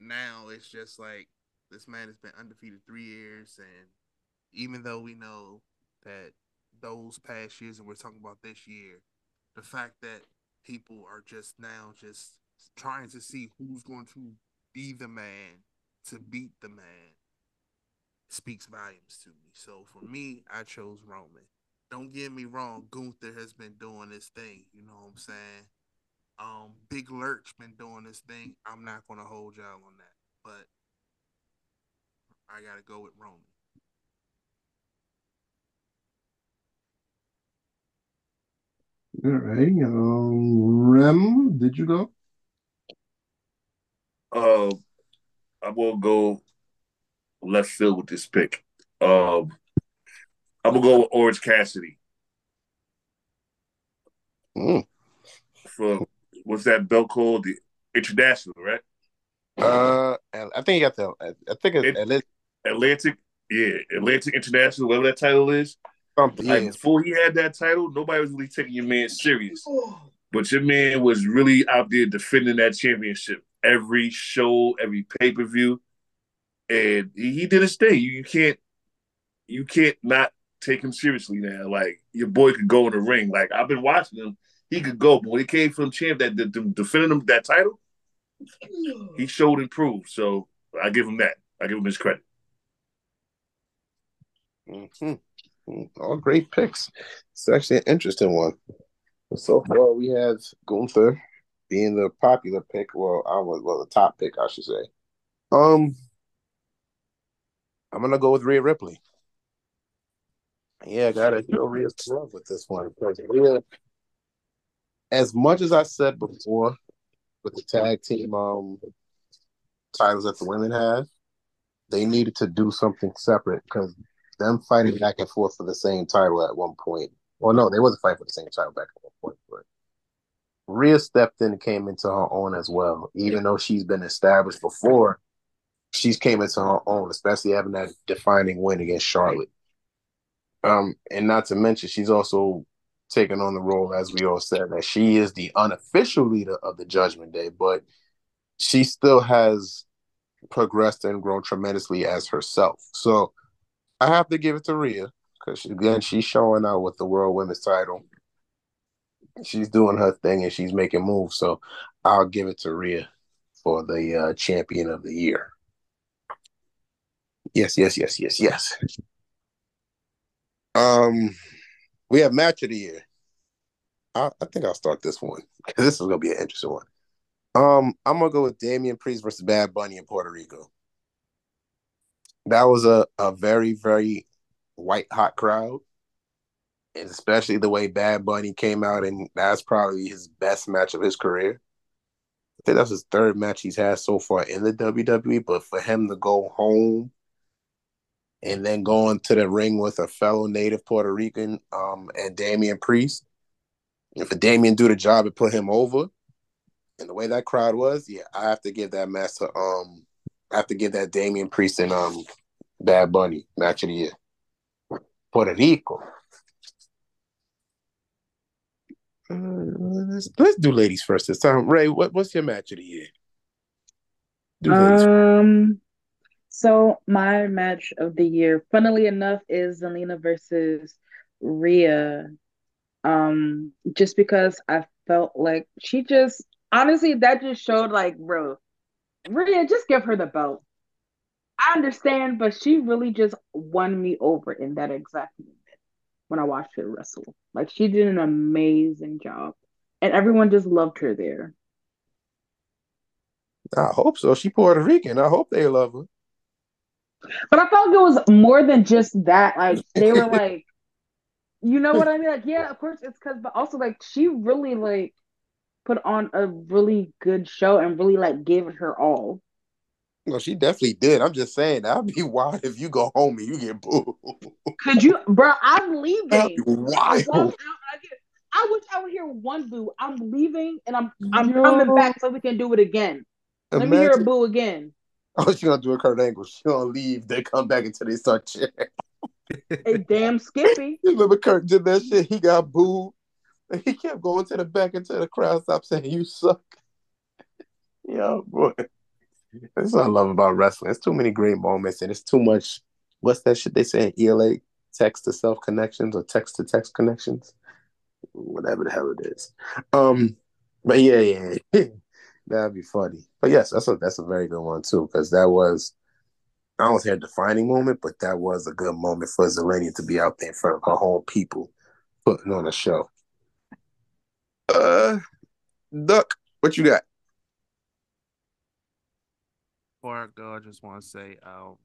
now it's just like this man has been undefeated three years, and even though we know that those past years, and we're talking about this year, the fact that people are just now just trying to see who's going to be the man to beat the man speaks volumes to me. So for me, I chose Roman. Don't get me wrong, Gunther has been doing this thing. You know what I'm saying? Um, Big Lurch been doing this thing. I'm not gonna hold y'all on that, but I gotta go with Roman. All right. Um, Rem, did you go? Uh, I will go left field with this pick. Um, I'm gonna go with Orange Cassidy. Mm. For what's that belt called? The international, right? Uh, I think you got the. I think it's It- Atlantic. Atlantic, yeah, Atlantic International, whatever that title is. Something. Like before he had that title, nobody was really taking your man serious. But your man was really out there defending that championship every show, every pay per view, and he, he did his thing. You, you can't, you can't not take him seriously now. Like your boy could go in the ring. Like I've been watching him, he could go. But when he came from champ that, that defending him that title, he showed and proved. So I give him that. I give him his credit. Mhm. Mm, All great picks. It's actually an interesting one. So far, we have Gunther being the popular pick. Well, I was well the top pick, I should say. Um, I'm gonna go with Rhea Ripley. Yeah, I gotta go Rhea's love with this one as much as I said before, with the tag team um titles that the women have, they needed to do something separate because them fighting back and forth for the same title at one point. Well, no, they wasn't fighting for the same title back at one point, but Rhea stepped in and came into her own as well. Even though she's been established before, she's came into her own, especially having that defining win against Charlotte. Um, and not to mention, she's also taken on the role, as we all said, that she is the unofficial leader of the Judgment Day, but she still has progressed and grown tremendously as herself. So I have to give it to Rhea because again, she's showing out with the World Women's Title. She's doing her thing and she's making moves. So I'll give it to Rhea for the uh, Champion of the Year. Yes, yes, yes, yes, yes. Um, we have Match of the Year. I, I think I'll start this one because this is gonna be an interesting one. Um, I'm gonna go with Damian Priest versus Bad Bunny in Puerto Rico. That was a, a very, very white hot crowd. And especially the way Bad Bunny came out, and that's probably his best match of his career. I think that's his third match he's had so far in the WWE, but for him to go home and then going to the ring with a fellow native Puerto Rican um, and Damian Priest, and for Damian do the job and put him over, and the way that crowd was, yeah, I have to give that match to um, I have to give that Damian Priest and um, Bad Bunny match of the year. Puerto Rico. Uh, let's, let's do ladies first this time. Ray, what, what's your match of the year? Um, so my match of the year, funnily enough, is Zelina versus Rhea. Um, just because I felt like she just honestly that just showed like, bro, Rhea, just give her the belt. I understand, but she really just won me over in that exact moment when I watched her wrestle. Like she did an amazing job, and everyone just loved her there. I hope so. She Puerto Rican. I hope they love her. But I felt like it was more than just that. Like they were like, you know what I mean? Like, yeah, of course it's because, but also like she really like put on a really good show and really like gave it her all. No, she definitely did. I'm just saying that'd be wild if you go home and you get booed. Could you, bro? I'm leaving. That'd be wild. I, get, I wish I would hear one boo. I'm leaving and I'm I'm Yo. coming back so we can do it again. Imagine. Let me hear a boo again. Oh, she gonna do a Kurt Angle. She gonna leave. They come back until they start cheering. a damn Skippy. You remember Kurt did that shit? He got booed. And he kept going to the back until the crowd stopped saying, You suck. yeah, boy. That's what I love about wrestling. It's too many great moments and it's too much. What's that shit they say in ELA? Text to self connections or text to text connections? Whatever the hell it is. Um, but yeah, yeah. That'd be funny. But yes, that's a that's a very good one too, because that was I don't say a defining moment, but that was a good moment for Zelina to be out there in front of her home people putting on a show. Uh Duck, what you got? Before I go, I just want to say um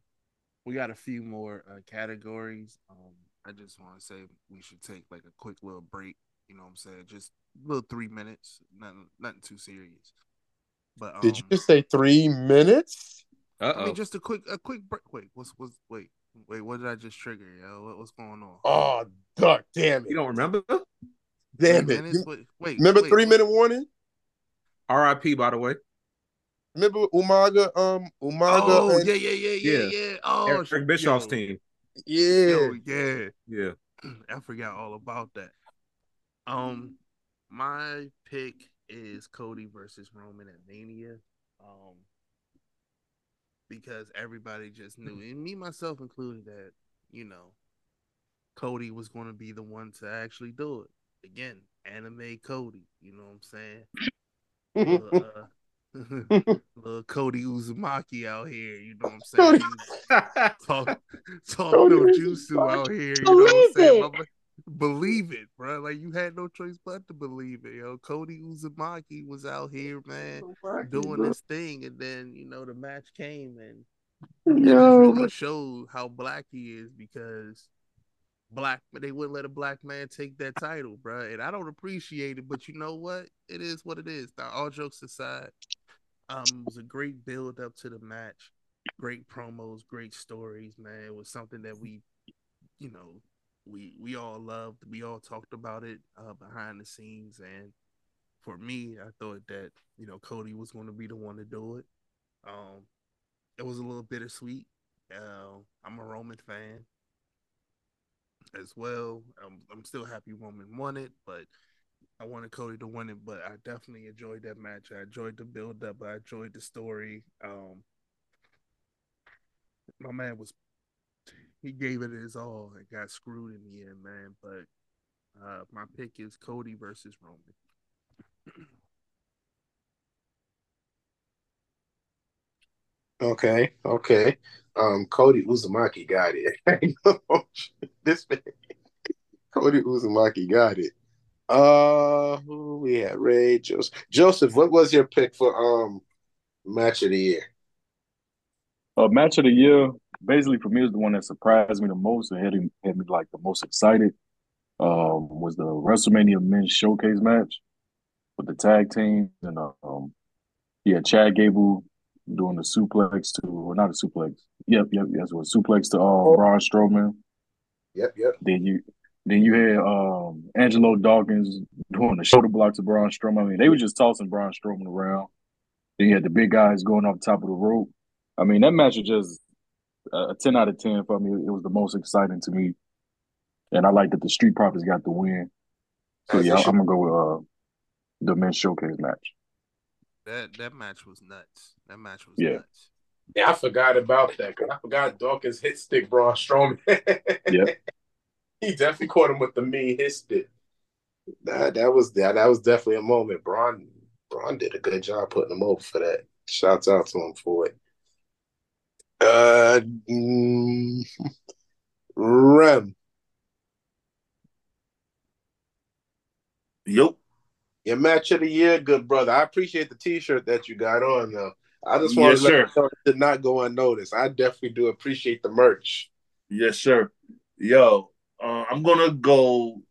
we got a few more uh, categories. Um I just want to say we should take like a quick little break. You know what I'm saying? Just little three minutes, nothing, nothing too serious. But um, did you just say three minutes? Uh-oh. I mean, just a quick, a quick break. Wait, what's, what's, wait, wait, what did I just trigger? Yo, what, what's going on? Oh, duck, damn it! You don't remember? Damn three it! Minutes? Wait, wait, remember wait, three wait. minute warning? R.I.P. By the way. Remember Umaga? Um, Umaga. Oh and... yeah, yeah, yeah, yeah, yeah. Oh, Eric Bischoff's yo. team. Yeah, yo, yeah, yeah. I forgot all about that. Um, my pick is Cody versus Roman at Mania. Um, because everybody just knew, and me myself included, that you know, Cody was going to be the one to actually do it. Again, anime Cody. You know what I'm saying? little, uh, little Cody Uzumaki out here. You know what I'm saying? talk, talk no jutsu out here. You know what I'm saying? Believe it, bro. Like you had no choice but to believe it. Yo, Cody Uzumaki was out here, man, doing this thing, and then you know the match came and yo really showed how black he is because black they wouldn't let a black man take that title, bro. And I don't appreciate it, but you know what? It is what it is. Now, all jokes aside, um, it was a great build up to the match. Great promos, great stories, man. It was something that we, you know, we we all loved. We all talked about it uh, behind the scenes, and for me, I thought that you know Cody was going to be the one to do it. Um, it was a little bittersweet. Uh, I'm a Roman fan as well. I'm, I'm still happy Roman won it, but I wanted Cody to win it. But I definitely enjoyed that match. I enjoyed the build up. I enjoyed the story. Um, my man was he gave it his all and got screwed in the end, man. But uh, my pick is Cody versus Roman. okay, okay. Um, Cody Uzumaki got it. this man, Cody Uzumaki got it. Uh, who we had? Ray Joseph. Joseph, what was your pick for um match of the year? Uh, match of the year basically for me is the one that surprised me the most and had me, had me like the most excited. Um, was the WrestleMania Men's Showcase match with the tag team and um, yeah, Chad Gable doing the suplex to or not a suplex. Yep, yep, yes, was suplex to uh, Braun Strowman. Yep, yep. Then you then you had um, Angelo Dawkins doing the shoulder block to Braun Strowman. I mean, they were just tossing Braun Strowman around. Then you had the big guys going off the top of the rope. I mean, that match was just a 10 out of 10 for me. It was the most exciting to me. And I like that the Street Profits got the win. So, yeah, I'm going to go with uh, the men's showcase match. That that match was nuts. That match was yeah. nuts. Yeah, I forgot about that because I forgot Dawkins hit stick Braun Strowman. yeah. He definitely caught him with the mean hit stick. That that was that that was definitely a moment. Braun Braun did a good job putting him over for that. Shouts out to him for it. Uh, mm, Rem. Yep. Your match of the year, good brother. I appreciate the T-shirt that you got on, though. I just Yes, want to let sir. you it did not go unnoticed. I definitely do appreciate the merch. Yes, sir. Yo, uh, I'm gonna go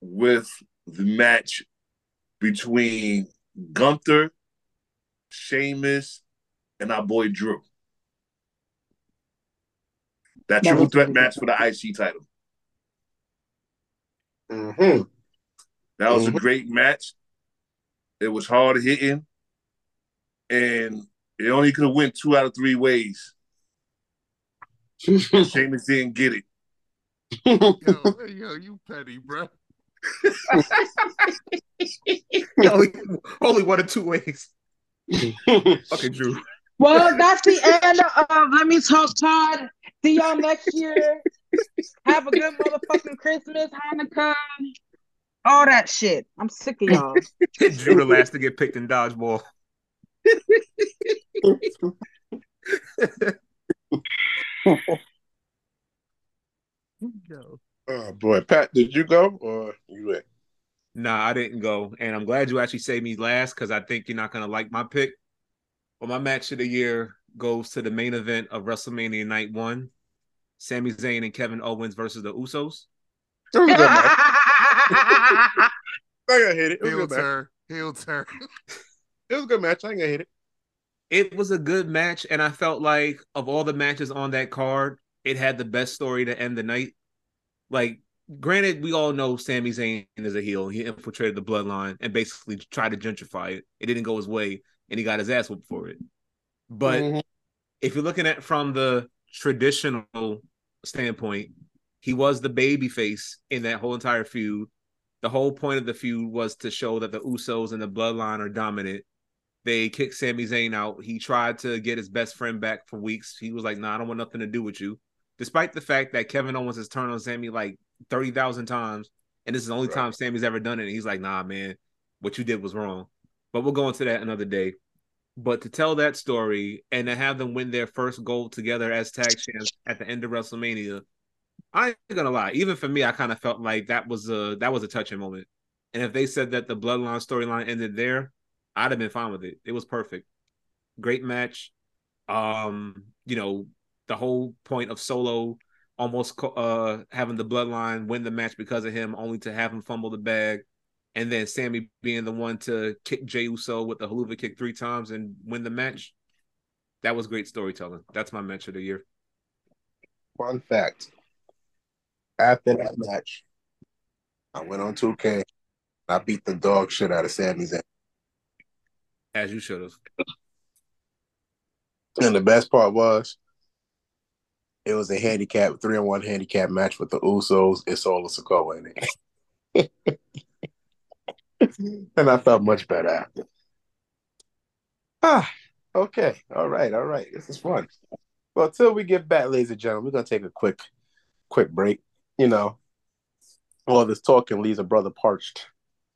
with the match between Gunther, Sheamus, and our boy Drew. That That triple threat really match for the IC title. Mm-hmm. That was a Mhm. great match. It was hard hitting, and it only could have went two out of three ways. Sheamus didn't get it. Yo, yo, you petty, bro. Yo, only one of two ways. Okay, Drew. Well, that's the end of Lemme Talk Pod. See y'all next year. Have a good motherfucking Christmas, Hanukkah, all that shit. I'm sick of y'all. Drew the last to get picked in dodgeball. Yo. oh boy, Pat, did you go or you went? Nah, I didn't go, and I'm glad you actually saved me last because I think you're not gonna like my pick. Well, my match of the year goes to the main event of WrestleMania Night One: Sami Zayn and Kevin Owens versus the Usos. It was a good match. I ain't gonna hit it. It was a Heel good match. turn. Heel turn. It was a good match. I ain't gonna hit it. It was a good match, and I felt like of all the matches on that card, it had the best story to end the night. Like, granted, we all know Sami Zayn is a heel. He infiltrated the bloodline and basically tried to gentrify it. It didn't go his way, and he got his ass whooped for it. But Mhm. if you're looking at from the traditional standpoint, he was the baby face in that whole entire feud. The whole point of the feud was to show that the Usos and the bloodline are dominant. They kicked Sami Zayn out. He tried to get his best friend back for weeks. He was like, nah, I don't want nothing to do with you. Despite the fact that Kevin Owens has turned on Sami like 30,000 times, and this is the only Right. time Sami's ever done it. And he's like, nah, man, what you did was wrong. But we'll go into that another day. But to tell that story and to have them win their first gold together as tag champs at the end of WrestleMania, I ain't gonna lie. Even for me, I kind of felt like that was a that was a touching moment. And if they said that the Bloodline storyline ended there, I'd have been fine with it. It was perfect. Great match. Um, you know, the whole point of Solo almost uh having the Bloodline win the match because of him, only to have him fumble the bag, and then Sami being the one to kick Jey Uso with the Helluva kick three times and win the match. That was great storytelling. That's my match of the year. Fun fact. After that match, I went on 2K. I beat the dog shit out of Sami Zayn. As you should have. And the best part was, it was a handicap, three on one handicap match with the Usos and Solo Sikoa in it. and I felt much better after. Ah, okay. All right. All right. This is fun. Well, until we get back, ladies and gentlemen, we're gonna take a quick, quick break. You know, all this talking leaves a brother parched.